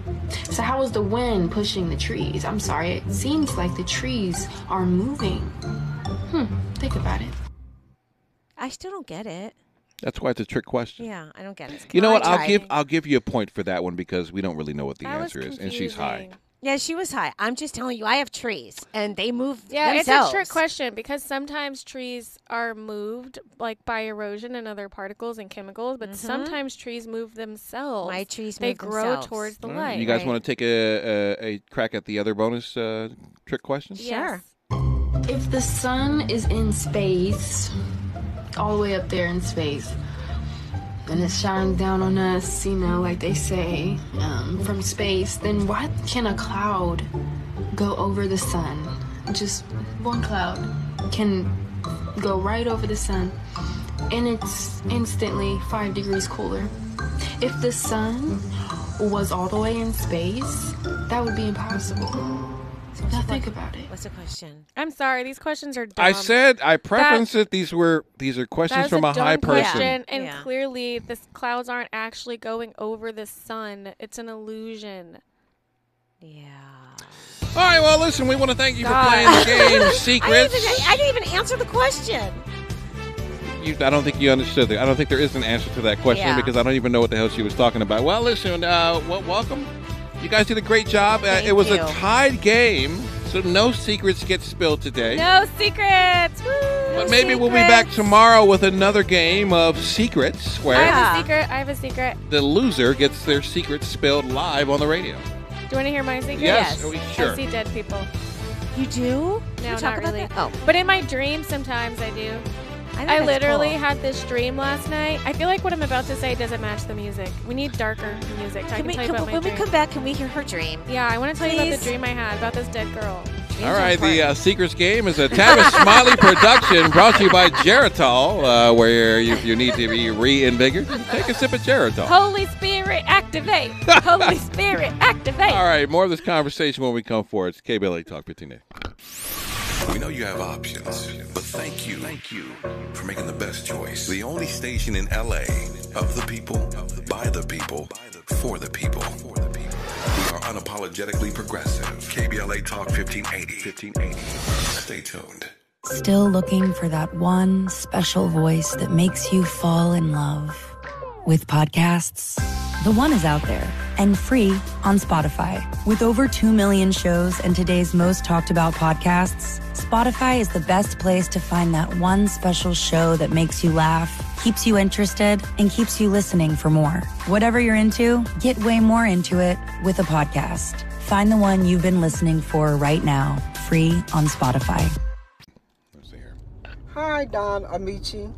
So how is the wind pushing the trees? I'm sorry. It seems like the trees are moving. Hmm. Think about it. I still don't get it. That's why it's a trick question. Yeah, I don't get it. You know what? I'll give I'll give you a point for that one because we don't really know what the That was answer is, and she's high. confusing. Yeah, she was high. I'm just telling you, I have trees, and they move Yeah, themselves. it's a trick question because sometimes trees are moved like by erosion and other particles and chemicals, but sometimes trees move themselves. Mm-hmm. My trees they move grow themselves. towards the All light. You guys right. want to take a, a, a crack at the other bonus uh, trick question? Yes. If the sun is in space, all the way up there in space, and it's shining down on us, you know, like they say, um, from space, then why can a cloud go over the sun? Just one cloud can go right over the sun, and it's instantly five degrees cooler. If the sun was all the way in space, that would be impossible. Now think about it. What's the question? I'm sorry, these questions are dumb. I said I preferenced it. These were these are questions That's from a, dumb high person. and Yeah. clearly the clouds aren't actually going over the sun. It's an illusion. Yeah. All right, well, listen, we want to thank you for playing the game I Secrets. didn't, even, I didn't even answer the question. You, I don't think you understood. The, I don't think there is an answer to that question Yeah. because I don't even know what the hell she was talking about. Well, listen, uh, well, welcome. You guys did a great job. Uh, it was you. a tied game, so no secrets get spilled today. No secrets. Woo! but maybe we'll be back tomorrow with another game of secrets I where have Yeah. a secret. I have a secret. the loser gets their secrets spilled live on the radio. Do you want to hear my secret? Yes, Yes. we- sure. I see dead people. You do? No, You talk not about really. that? Oh, But in my dreams, sometimes I do. I, I literally cool. had this dream last night. I feel like what I'm about to say doesn't match the music. We need darker music. Can can, we, tell you can, about we- my when we come back, can we hear her dream? yeah, I want to tell you about the dream I had about this dead girl. All right, the uh, Secrets game is a Tavis Smiley production brought to you by Geritol, uh, where you, you need to be reinvigorated, take a sip of Geritol. Holy Spirit, activate! Holy Spirit, activate! All right, more of this conversation when we come forward. It's KBLA Talk 15 We know you have options, but thank you, thank you for making the best choice. The only station in LA of the people, by the people, for the people. We are unapologetically progressive. KBLA Talk 1580. 1580. Stay tuned. Still looking for that one special voice that makes you fall in love with podcasts? The one is out there and free on Spotify. With over 2 million shows and today's most talked about podcasts, Spotify is the best place to find that one special show that makes you laugh, keeps you interested, and keeps you listening for more. Whatever you're into, get way more into it with a podcast. Find the one you've been listening for right now, free on Spotify. Hi, Don Amiche.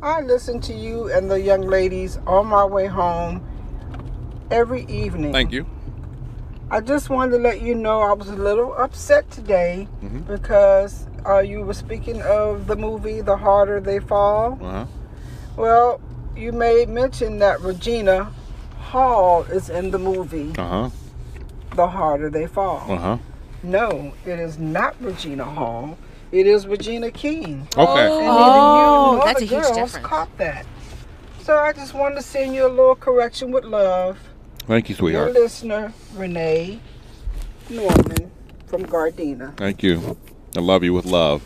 I listen to you and the young ladies on my way home every evening. Thank you. I just wanted to let you know I was a little upset today Mm-hmm. because uh, you were speaking of the movie The Harder They Fall. Uh-huh. Well, you made mention that Regina Hall is in the movie Uh-huh. The Harder They Fall. Uh-huh. No, it is not Regina Hall. It is Regina King. Okay. And Oh, even you that's the a huge difference. caught that. So I just wanted to send you a little correction with love. Thank you, Your sweetheart. listener, Renee Norman from Gardena. Thank you. I love you with love.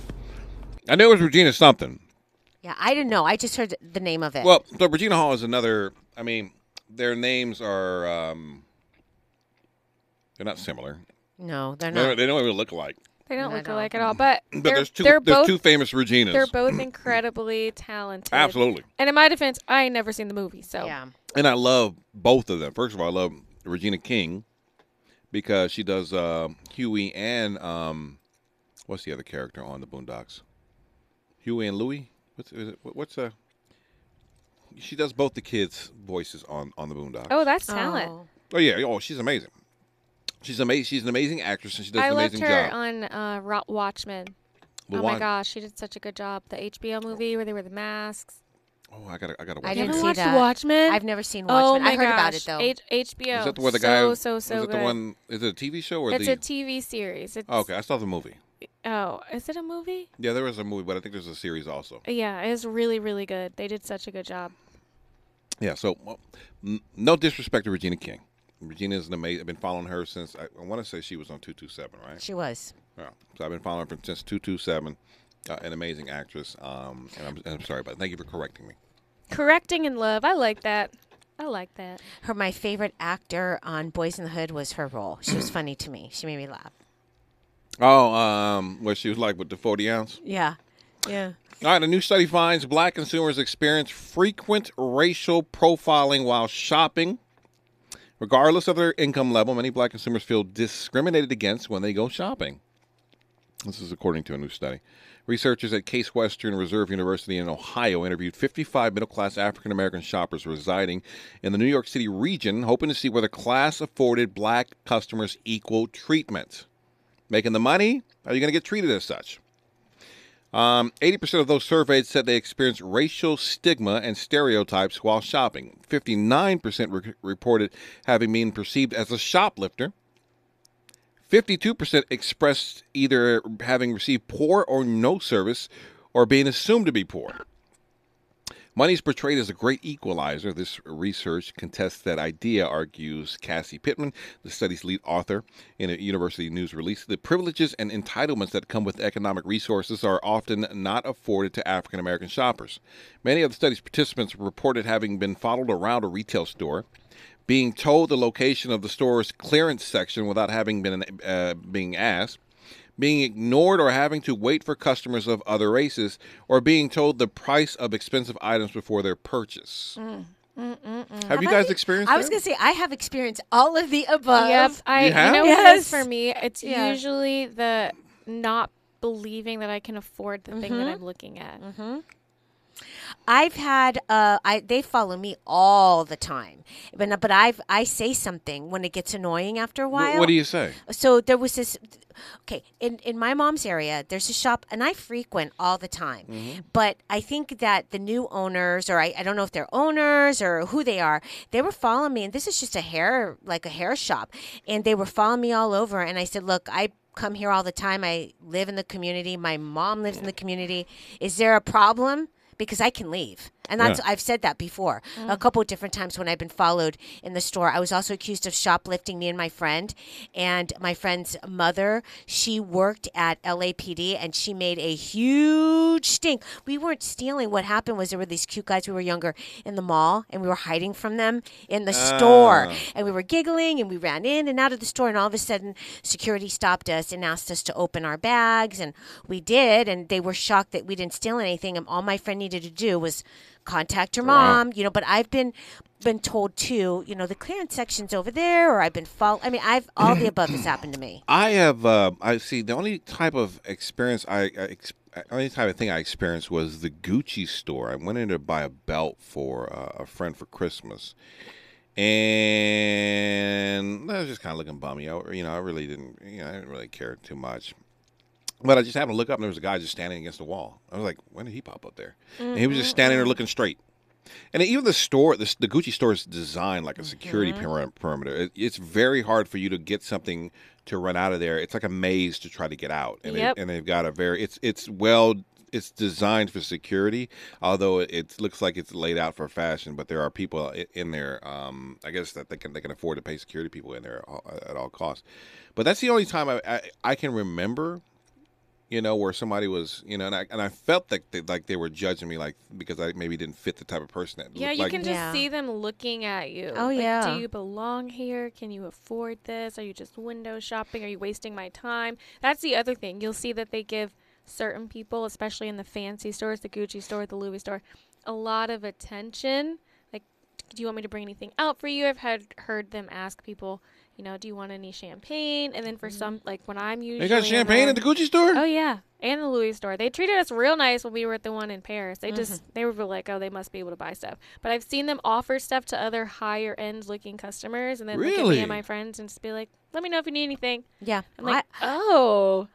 I knew it was Regina something. Yeah, I didn't know. I just heard the name of it. Well, so Regina Hall is another. I mean, their names are. um They're not similar. no, they're They, not. they don't even look alike. They don't Not look at all. alike at all, but, But there's two. They're there's both, two famous Reginas. They're both incredibly talented. Absolutely. And in my defense, I ain't never seen the movie, so Yeah. And I love both of them. First of all, I love Regina King because she does uh, Huey and um, what's the other character on the Boondocks? Huey and Louie. What's is it, what's uh? She does both the kids' voices on on the Boondocks. Oh, that's talent. Oh. Oh yeah. Oh, she's amazing. She's amazing. She's an amazing actress, and she does I an loved her job. on uh, Watchmen. The oh Wa- my gosh, she did such a good job. The HBO movie where they wear the masks. Oh, I gotta, I gotta I watch didn't that. see watched that. Watchmen? I've never seen Watchmen. Oh my I heard about it though. H- HBO. Is that the where the guy? So so is it good. the one? Is it a TV show or it's the? a TV series. It's, Oh, okay, I saw the movie. Oh, is it a movie? Yeah, there was a movie, but I think there's a series also. Yeah, it's really really good. They did such a good job. Yeah, so well, n- no disrespect to Regina King. Regina is an amazing. I've been following her since I, I want to say she was on two two seven, right? She was. Yeah, so I've been following her since two two seven. Uh, an amazing actress. Um, and I'm, and I'm sorry, but thank you for correcting me. Correcting in love. I like that. I like that. Her my favorite actor on Boys in the Hood was her role. She was funny to me. She made me laugh. Oh, um, what she was like with the forty ounce. Yeah. Yeah. All right, a new study finds black consumers experience frequent racial profiling while shopping. Regardless of their income level, many black consumers feel discriminated against when they go shopping. This is according to a new study. Researchers at Case Western Reserve University in Ohio interviewed 55 middle class African American shoppers residing in the New York City region, hoping to see whether class afforded black customers equal treatment. Making the money? Are you going to get treated as such? Um, 80% of those surveyed said they experienced racial stigma and stereotypes while shopping. 59% re- reported having been perceived as a shoplifter. 52% expressed either having received poor or no service or being assumed to be poor. Money is portrayed as a great equalizer. This research contests that idea, argues Cassi Pittman, the study's lead author, in a university news release. The privileges and entitlements that come with economic resources are often not afforded to African American shoppers. Many of the study's participants reported having been followed around a retail store, being told the location of the store's clearance section without having been uh, being asked, being ignored or having to wait for customers of other races, or being told the price of expensive items before their purchase. Have you guys experienced I was going to say I have experienced all of the above. Yep. I You you, have? know what it Yes. for me. It's Yeah. usually the not believing that I can afford the thing that Mhm. I'm looking at. Mm-hmm. I've had uh I they follow me all the time. But but I've I say something when it gets annoying after a while. What do you say? So there was this okay, in in my mom's area, there's a shop and I frequent all the time. Mm-hmm. But I think that the new owners or I, I don't know if they're owners or who they are, they were following me and this is just a hair like a hair shop and they were following me all over and I said, "Look, I come here all the time. I live in the community. My mom lives in the community. Is there a problem?" Because I can leave. And that's Yeah. I've said that before a couple of different times when I've been followed in the store. I was also accused of shoplifting me and my friend, and my friend's mother. She worked at LAPD and she made a huge stink. We weren't stealing. What happened was there were these cute guys. We were younger in the mall, and we were hiding from them in the store, Ah. and we were giggling, and we ran in and out of the store, and all of a sudden, security stopped us and asked us to open our bags, and we did, and they were shocked that we didn't steal anything, and all my friend needed to do was contact Wow. mom, you know. But I've been been told too, you know, the clearance section's over there, or I've been follow. I mean, I've all the above has happened to me. I have. Uh, I see. The only type of experience I, I ex- only type of thing I experienced was the Gucci store. I went in to buy a belt for uh, a friend for Christmas, and I was just kind of looking bummy. I, you know, I really didn't. You know, I didn't really care too much. But I just happened to look up, and there was a guy just standing against the wall. I was like, "When did he pop up there?" And he was just standing there looking straight. And even the store, the, the Gucci store is designed like a security peri- perimeter. It, it's very hard for you to get something to run out of there. It's like a maze to try to get out. And, Yep. they, and they've got a very, it's it's well, it's designed for security. Although it, it looks like it's laid out for fashion, but there are people in there. Um, I guess that they can they can afford to pay security people in there at all costs. But that's the only time I I, I can remember you know, where somebody was, you know, and I and I felt like they, like they were judging me, like because I maybe didn't fit the type of person that. Yeah, you like, Yeah, you can just Yeah. see them looking at you. Oh, Like, yeah. Do you belong here? Can you afford this? Are you just window shopping? Are you wasting my time? That's the other thing. You'll see that they give certain people, especially in the fancy stores, the Gucci store, the Louis store, a lot of attention. Like, do you want me to bring anything out for you? I've had heard them ask people, you know, do you want any champagne? And then for some, like when I'm usually They got champagne there- at the Gucci store. Oh yeah, and the Louis store. They treated us real nice when we were at the one in Paris. They just Mm-hmm. they were like, oh, they must be able to buy stuff. But I've seen them offer stuff to other higher end looking customers, and then look at me Really? and my friends and just be like, let me know if you need anything. Yeah, I'm like, I, oh,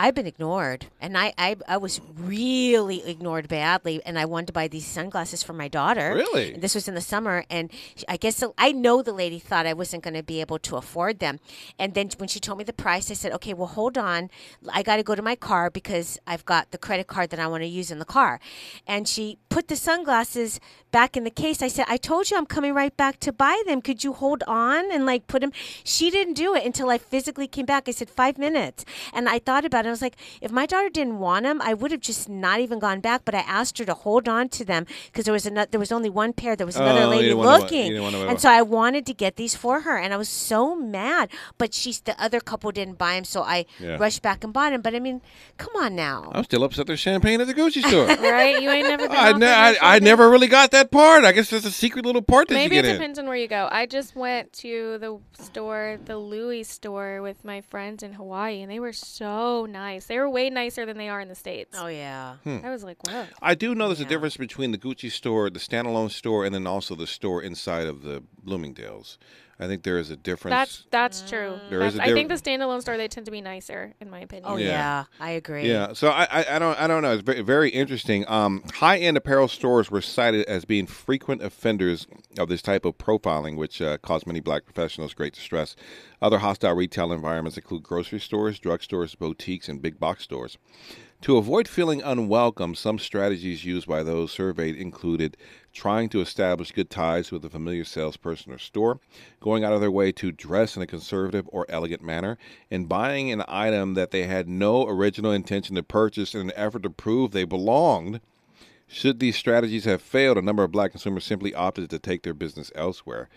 I've been ignored, and I, I I was really ignored badly, and I wanted to buy these sunglasses for my daughter. Really? And this was in the summer, and I guess the, I know the lady thought I wasn't going to be able to afford them, and then when she told me the price, I said, "Okay, well, hold on, I got to go to my car because I've got the credit card that I want to use in the car," and she put the sunglasses back in the case. I said, "I told you I'm coming right back to buy them. Could you hold on and like put them?" She didn't do it until I physically came back. I said five minutes, and I thought about it. I was like, if my daughter didn't want them, I would have just not even gone back. But I asked her to hold on to them because there was another. There was only one pair. There was another Oh, lady didn't wanna- you looking, wanna- and so I wanted to get these for her, and I was so mad. But she's the other couple didn't buy them, so I Yeah. rushed back and bought them. But I mean, come on now. I'm still upset there's champagne at the Gucci store. right? You ain't never. Been I, ne- I, I never really got that part. I guess there's a secret little part that Maybe you it get in. depends on where you go. I just went to the store, the Louis store, with my friends in Hawaii, and they were so nice. They were way nicer than they are in the states. Oh yeah. Hmm. I was like, whoa. I do know there's a difference between the Gucci store, the standalone store, and then also the store inside of the Bloomingdale's. I think there is a difference. That's that's true. There is That's- a I think the standalone store they tend to be nicer, in my opinion. Oh Yeah. yeah. I agree. Yeah, so I, I, I don't I don't know. It's very, very interesting. Um, high end apparel stores were cited as being frequent offenders of this type of profiling, which uh, caused many black professionals great distress. Other hostile retail environments include grocery stores, drugstores, boutiques, and big box stores. To avoid feeling unwelcome, some strategies used by those surveyed included trying to establish good ties with a familiar salesperson or store, going out of their way to dress in a conservative or elegant manner, and buying an item that they had no original intention to purchase in an effort to prove they belonged. Should these strategies have failed, a number of black consumers simply opted to take their business elsewhere.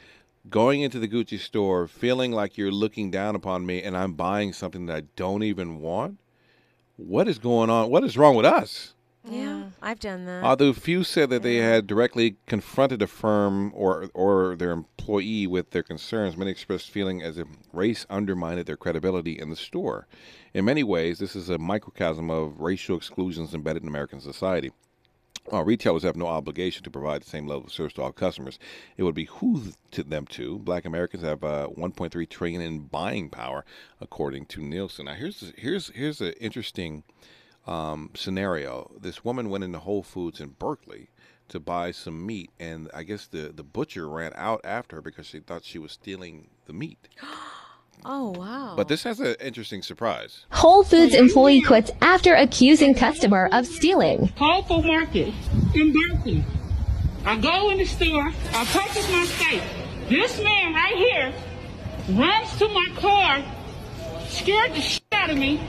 Going into the Gucci store, feeling like you're looking down upon me and I'm buying something that I don't even want? What is going on? What is wrong with us? Yeah. I've done that. Although few said that they had directly confronted a firm or or their employee with their concerns, many expressed feeling as if race undermined their credibility in the store. In many ways, this is a microcosm of racial exclusions embedded in American society. While retailers have no obligation to provide the same level of service to all customers, it would behoove to them to. Black Americans have uh, 1.3 trillion in buying power, according to Nielsen. Now, here's here's here's an interesting um, scenario. This woman went into Whole Foods in Berkeley to buy some meat, and I guess the the butcher ran out after her because she thought she was stealing the meat. Oh wow. But this has an interesting surprise. Whole Foods employee quits after accusing customer of stealing. Whole Food Market in Berkeley. I go in the store, I purchase my steak. This man right here runs to my car, scared the shit out of me,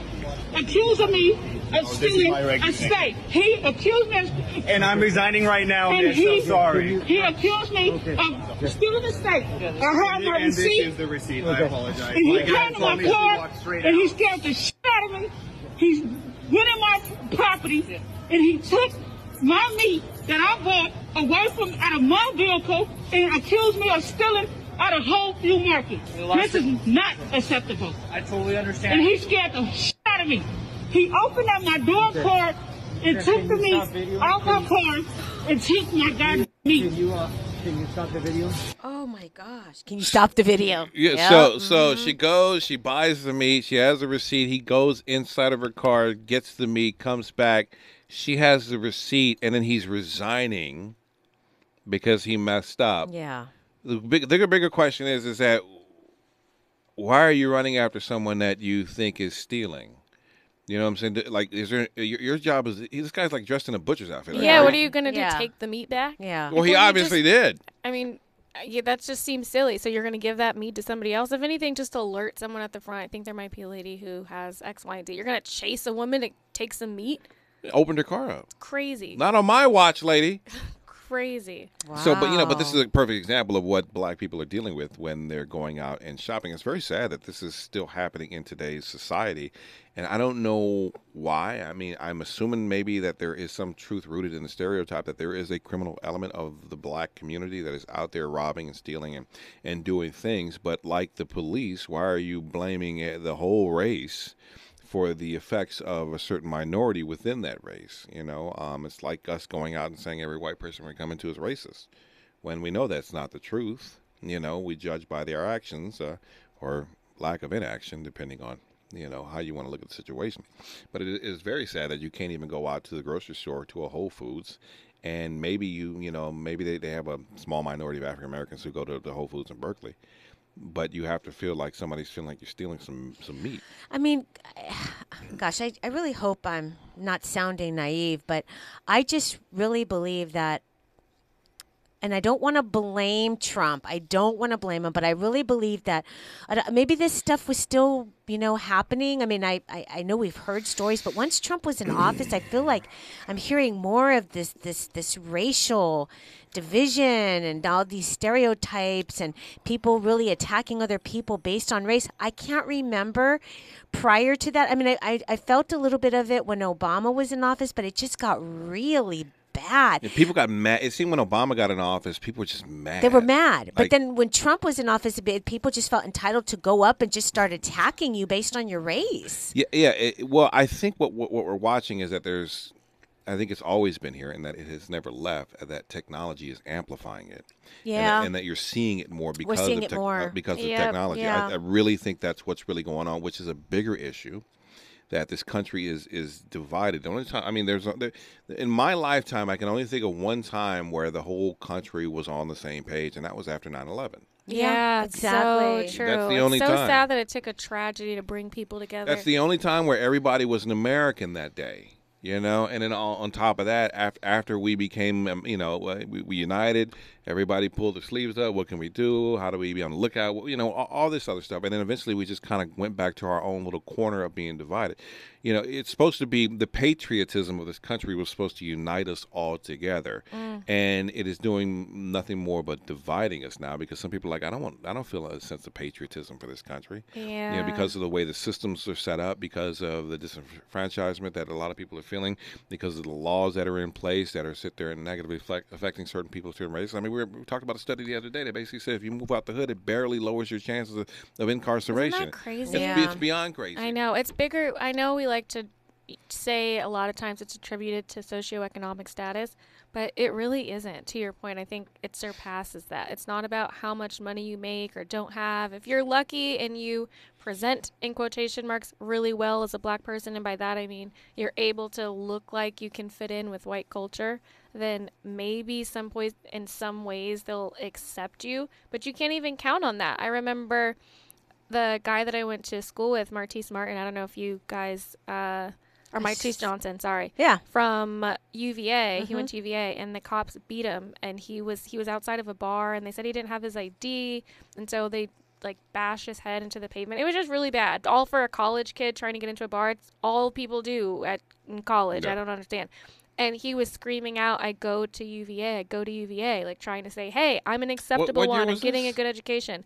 accusing me of oh, is stealing a regular steak. He accused me of And I'm resigning right now, and miss. he, I'm sorry. he accused me of stealing a steak. I have my And this is the receipt. I apologize. And he My guy came to my car walk straight and he scared the shit out of me. He went in my property and he took my meat that I bought away from out of my vehicle and accused me of stealing out of Whole Food Market. This is not acceptable. I totally understand. And he scared the shit out of me. He opened up my door card and Can took the meat stop videoing? my car and took my goddamn meat. Can you, uh, can you stop the video? Oh my gosh. Can you stop the video? Yeah, Yep. so so Mhm. she goes, she buys the meat, she has a receipt. He goes inside of her car, gets the meat, comes back. She has the receipt, and then he's resigning because he messed up. Yeah. The big, bigger, bigger question is, is that why are you running after someone that you think is stealing? You know what I'm saying? Like, is there your, your job is this guy's like dressed in a butcher's outfit? Yeah, what are you gonna do? Yeah. Take the meat back? Yeah. Well, he you obviously did. I mean, uh, yeah, that just seems silly. So you're gonna give that meat to somebody else? If anything, just alert someone at the front. I think there might be a lady who has X, Y, and Z. You're gonna chase a woman to take some meat? Opened her car up. Crazy. Not on my watch, lady. Crazy. So, but you know, but this is a perfect example of what black people are dealing with when they're going out and shopping. It's very sad that this is still happening in today's society, and I don't know why. I mean, I'm assuming maybe that there is some truth rooted in the stereotype that there is a criminal element of the black community that is out there robbing and stealing and and doing things. But like the police, why are you blaming uh, the whole race? For the effects of a certain minority within that race. You know, um, it's like us going out and saying every white person we come into is racist, when we know that's not the truth. You know, we judge by their actions uh, or lack of inaction, depending on you know how you want to look at the situation. But it is very sad that you can't even go out to the grocery store to a Whole Foods. And maybe you, you know, maybe they, they have a small minority of African Americans who go to the Whole Foods in Berkeley, but you have to feel like somebody's feeling like you're stealing some some meat. I mean, gosh, I, I really hope I'm not sounding naive, but I just really believe that, and I don't want to blame Trump. I don't want to blame him, but I really believe that uh, maybe this stuff was still, you know, happening. I mean, I, I, I know we've heard stories, but once Trump was in office, I feel like I'm hearing more of this this this racial division and all these stereotypes and people really attacking other people based on race. I can't remember prior to that. I mean, I, I, I felt a little bit of it when Obama was in office, but it just got really bad. And people got mad. It seemed when Obama got in office, people were just mad. They were mad. But then when Trump was in office, a bit, people just felt entitled to go up and just start attacking you based on your race. Yeah, yeah. It, well, I think what, what what we're watching is that there's, I think it's always been here, and that it has never left. and That technology is amplifying it. And Yeah. that, and that you're seeing it more because seeing of it tech- more. uh, because of Yep, technology. yeah. I, I really think that's what's really going on, which is a bigger issue. That this country is is divided. The only time, I mean, there's there, in my lifetime, I can only think of one time where the whole country was on the same page, and that was after 9/11. Yeah, exactly. So true. That's the only it's so time. sad that it took a tragedy to bring people together. That's the only time where everybody was an American that day, you know. And then on, top of that, after we became, um, you know, uh, we, united, everybody pulled their sleeves up. What can we do? How do we be on the lookout? You know, all this other stuff. And then eventually, we just kind of went back to our own little corner of being divided. You know, it's supposed to be the patriotism of this country was supposed to unite us all together, Mm. and it is doing nothing more but dividing us now. Because some people are like, I don't want, I don't feel a sense of patriotism for this country. You know, because of the way the systems are set up, because of the disenfranchisement that a lot of people are feeling, because of the laws that are in place that are sit there and negatively affect, affecting certain people certain races. I mean, we, were, we talked about a study the other day that basically said if you move out the hood, it barely lowers your chances of, of incarceration. Isn't that crazy? It's, Yeah. it's beyond crazy. I know it's bigger. I know we like to say a lot of times it's attributed to socioeconomic status, but it really isn't. To your point, I think it surpasses that. It's not about how much money you make or don't have. If you're lucky and you present in quotation marks really well as a black person, and by that I mean you're able to look like you can fit in with white culture, then maybe some ways, in some ways they'll accept you. But you can't even count on that. I remember the guy that I went to school with, Martese Martin. I don't know if you guys, uh, or Martese Johnson. Sorry. Yeah. From uh, UVA, he went to UVA, and the cops beat him, and he was he was outside of a bar, and they said he didn't have his ID, and so they like bashed his head into the pavement. It was just really bad. All for a college kid trying to get into a bar. It's all people do at in college. I don't understand. And he was screaming out, "I go to UVA, I go to UVA," like trying to say, "Hey, I'm an acceptable what year one. I'm was getting a good education."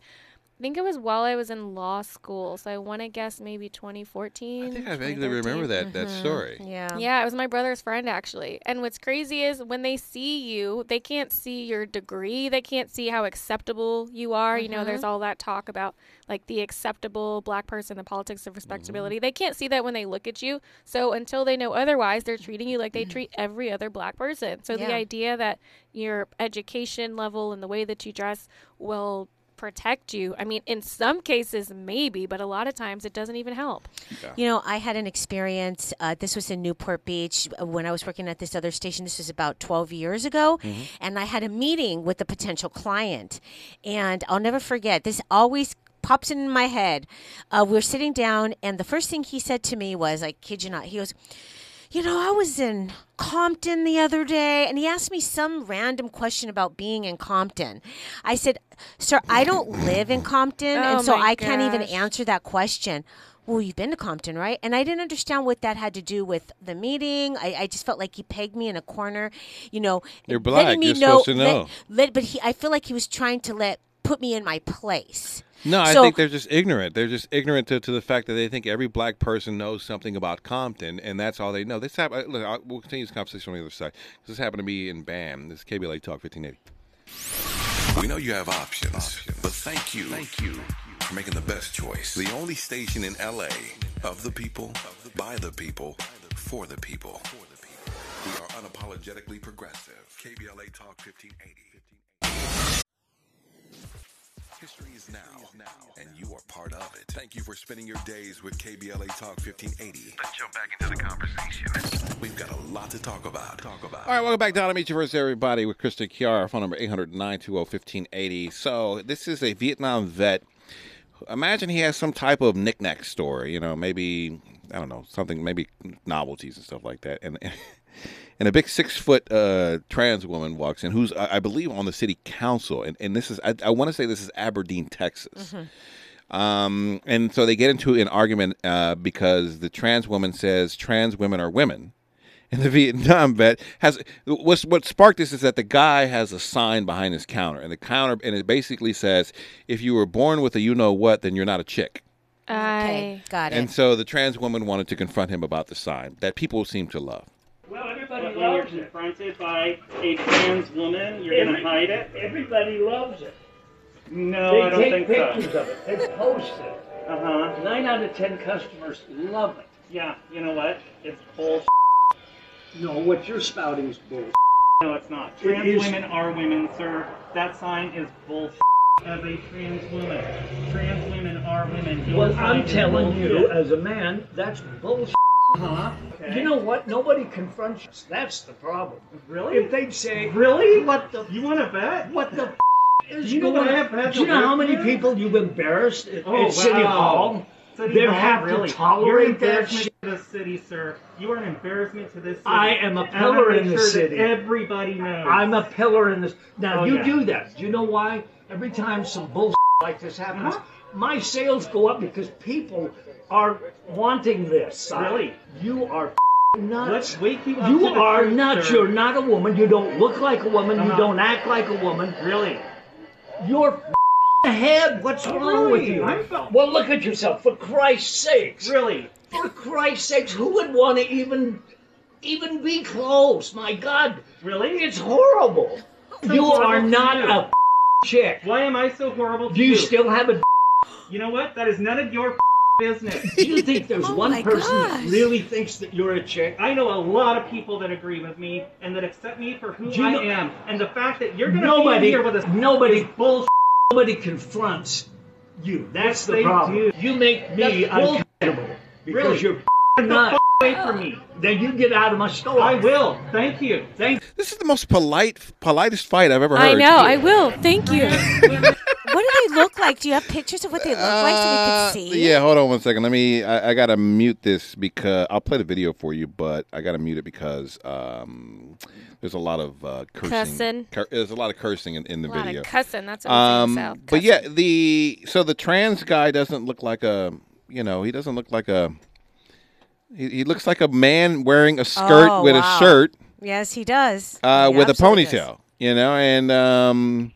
I think it was while I was in law school, so I want to guess maybe 2014. I think I vaguely remember that that mm-hmm. story. Yeah. Yeah, it was my brother's friend actually. And what's crazy is when they see you, they can't see your degree. They can't see how acceptable you are. You know, there's mm-hmm. all that talk about like the acceptable black person, the politics of respectability. Mm-hmm. They can't see that when they look at you. So until they know otherwise, they're treating you like they treat every other black person. So the idea that your education level and the way that you dress will protect you. I mean, in some cases maybe, but a lot of times it doesn't even help. You know, I had an experience. Uh, this was in Newport Beach uh, when I was working at this other station. This was about 12 years ago. And I had a meeting with a potential client. And I'll never forget, this always pops in my head. Uh, We're sitting down, and the first thing he said to me was, I kid you not, he goes, you know, I was in Compton the other day, and he asked me some random question about being in Compton. I said, Sir, I don't live in Compton, Oh and so my I can't even answer that question. Well, you've been to Compton, right? And I didn't understand what that had to do with the meeting. I, I just felt like he pegged me in a corner, you know. You're letting black. me You're supposed to let- know. let- but he, I feel like he was trying to let put me in my place. No, I So- think they're just ignorant. They're just ignorant to, to the fact that they think every black person knows something about Compton, and that's all they know. This happened. Look, I, we'll continue this conversation on the other side. This happened to me in BAM. This is KBLA Talk 1580. We know you have options, but thank you. Thank you for making the best choice. The only station in LA of the people, by the people, for the people. We are unapologetically progressive. KBLA Talk 1580. History is now, and you are part of it. Thank you for spending your days with KBLA Talk 1580. Let's jump back into the conversation. We've got a lot to talk about. Talk about. All right, welcome back How to Meet You First, everybody, with Crysta Kiara, phone number 800 920 1580. So, this is a Vietnam vet. Imagine he has some type of knickknack story, you know, maybe, I don't know, something, maybe novelties and stuff like that. And and a big six foot uh, trans woman walks in, who's, I I believe, on the city council. And, and this is, I, I want to say this is Aberdeen, Texas. Um, and so they get into an argument uh, because the trans woman says trans women are women. And the Vietnam vet has what's what sparked this is that the guy has a sign behind his counter, and the counter and it basically says, "If you were born with a you know what, then you're not a chick." I Got it. And so the trans woman wanted to confront him about the sign that people seem to love. Everybody when you're confronted by a trans woman, you're going Every- to hide it. Everybody loves it. No, they I don't take think so. pictures of it. They post it. Uh huh. Nine out of ten customers love it. Yeah, you know what? It's bull. No, what you're spouting is bull. No, it's not. Trans is- women are women, sir. That sign is bull. As a trans woman, trans women are women. Well, I'm telling you, bullshit. as a man, that's bullshit. Huh? Okay. You know what? Nobody confronts us. That's the problem. Really? If they'd say, Really? What the? You want to bet? What the? Is you know going what I on? have Do you know how many with? people you've embarrassed at, Oh, at City wow. Hall? City they Hall, have really? to tolerate You're an that embarrassment shit. to the city, sir. You are an embarrassment to this city. I am a And I'm gonna pillar in the sure city. Everybody knows. I'm a pillar in this. Now Oh, you yeah. do that. Do you know why? Every time some bullshit like this happens, Uh-huh. my sales go up because people are wanting this. Really? You are nuts. Let's wake you up You are truth, nuts. sir. You're not a woman. You don't look like a woman. You Uh-huh. don't act like a woman. Really? You're ahead. What's Oh, wrong with you? I'm. Well, look at yourself. For Christ's sakes. Really? For Christ's sakes, who would want to even even be close? My God. Really? It's horrible. So you horrible are not you. a chick. Why am I so horrible to Do you still have a? You know what? That is none of your business. Do you think there's Oh one person gosh. that really thinks that you're a chick? I know a lot of people that agree with me and that accept me for who you I know- am. And the fact that you're going to be Nobody, here with us nobody, is bullshit. nobody confronts you. That's Yes, the problem. do. You make me That's uncomfortable because Really? you're Get the not. f- away from me. Then you get out of my store. I will. Thank you. Thank. This is the most polite, politest fight I've ever heard. I know. I will. Thank you. What are they look like? Do you have pictures of what they look like so we Uh, could see? Yeah, hold on one second. Let me. I, I gotta mute this because I'll play the video for you, but I gotta mute it because um, there's a lot of uh, cursing. Cussing. Cur- there's a lot of cursing in, in the A lot of video. cussing, that's what um, South, But yeah, the so the trans guy doesn't look like a. You know, he doesn't look like a. He, he looks like a man wearing a skirt Oh, with wow. a shirt Yes, he does. uh, He with a absolutely does. ponytail. You know, and um,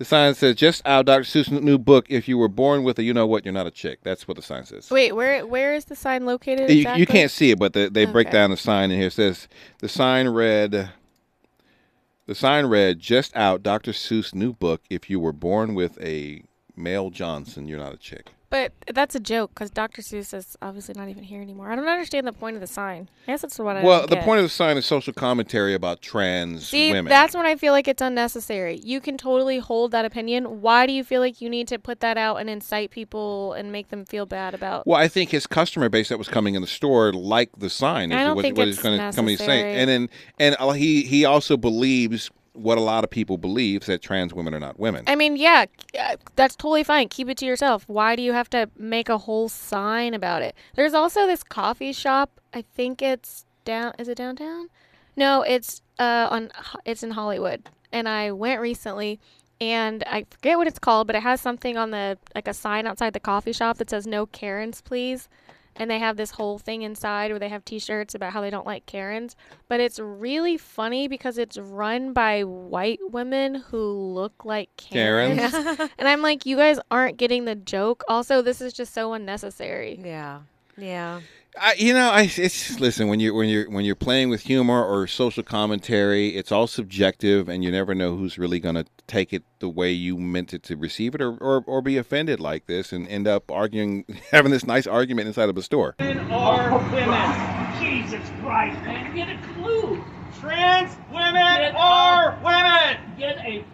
the sign says, "Just out, Dr. Seuss' new book. If you were born with a, you know what, you're not a chick." That's what the sign says. Wait, where where is the sign located? You, exactly? you can't see it, but the, they break down the sign, in here it says the sign read. The sign read, "Just out, Dr. Seuss' new book. If you were born with a male Johnson, you're not a chick." But that's a joke because Dr. Seuss is obviously not even here anymore. I don't understand the point of the sign. I guess that's what I well, the get. point of the sign is social commentary about trans See, women. that's when I feel like it's unnecessary. You can totally hold that opinion. Why do you feel like you need to put that out and incite people and make them feel bad about? Well, I think his customer base that was coming in the store liked the sign. I don't what, think what it's he's gonna come and say. necessary. And then, and uh, he he also believes what a lot of people believe that trans women are not women. I mean, yeah, uh, that's totally fine. Keep it to yourself. Why do you have to make a whole sign about it? There's also this coffee shop. I think it's down. Is it downtown? No, it's uh on. It's in Hollywood, and I went recently, and I forget what it's called, but it has something on the like a sign outside the coffee shop that says "No Karens, please." And they have this whole thing inside where they have T-shirts about how they don't like Karens, but it's really funny because it's run by white women who look like Karens. Karens? and I'm like, you guys aren't getting the joke. Also, this is just so unnecessary. Yeah. Yeah. I, you know, I it's listen when you're when you're when you're playing with humor or social commentary, it's all subjective, and you never know who's really going to take it the way you meant it to receive it, or, or or be offended like this and end up arguing, having this nice argument inside of a store. Are women. Jesus Christ, man, get a clue. Trans women are women. Get a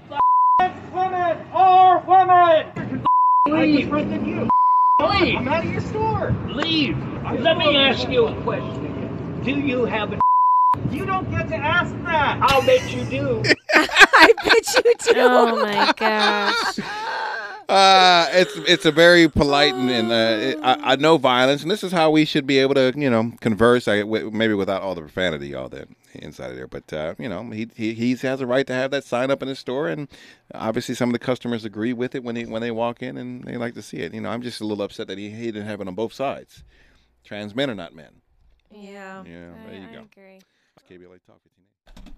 Trans women are women. Leave. I just you. Leave. I'm out of your store. Leave. Let me ask you a question. Do you have a You don't get to ask that. I'll bet you do. I bet you do. Oh my gosh. Uh, it's it's a very polite and, and uh, it, I, I know violence, and this is how we should be able to you know converse. I, w- maybe without all the profanity, all that inside of there. But uh, you know, he, he he has a right to have that sign up in his store, and obviously some of the customers agree with it when they when they walk in and they like to see it. You know, I'm just a little upset that he, he didn't have it on both sides. Trans men are not men. Yeah. Yeah, there you I go. agree. KBLA Talk 15.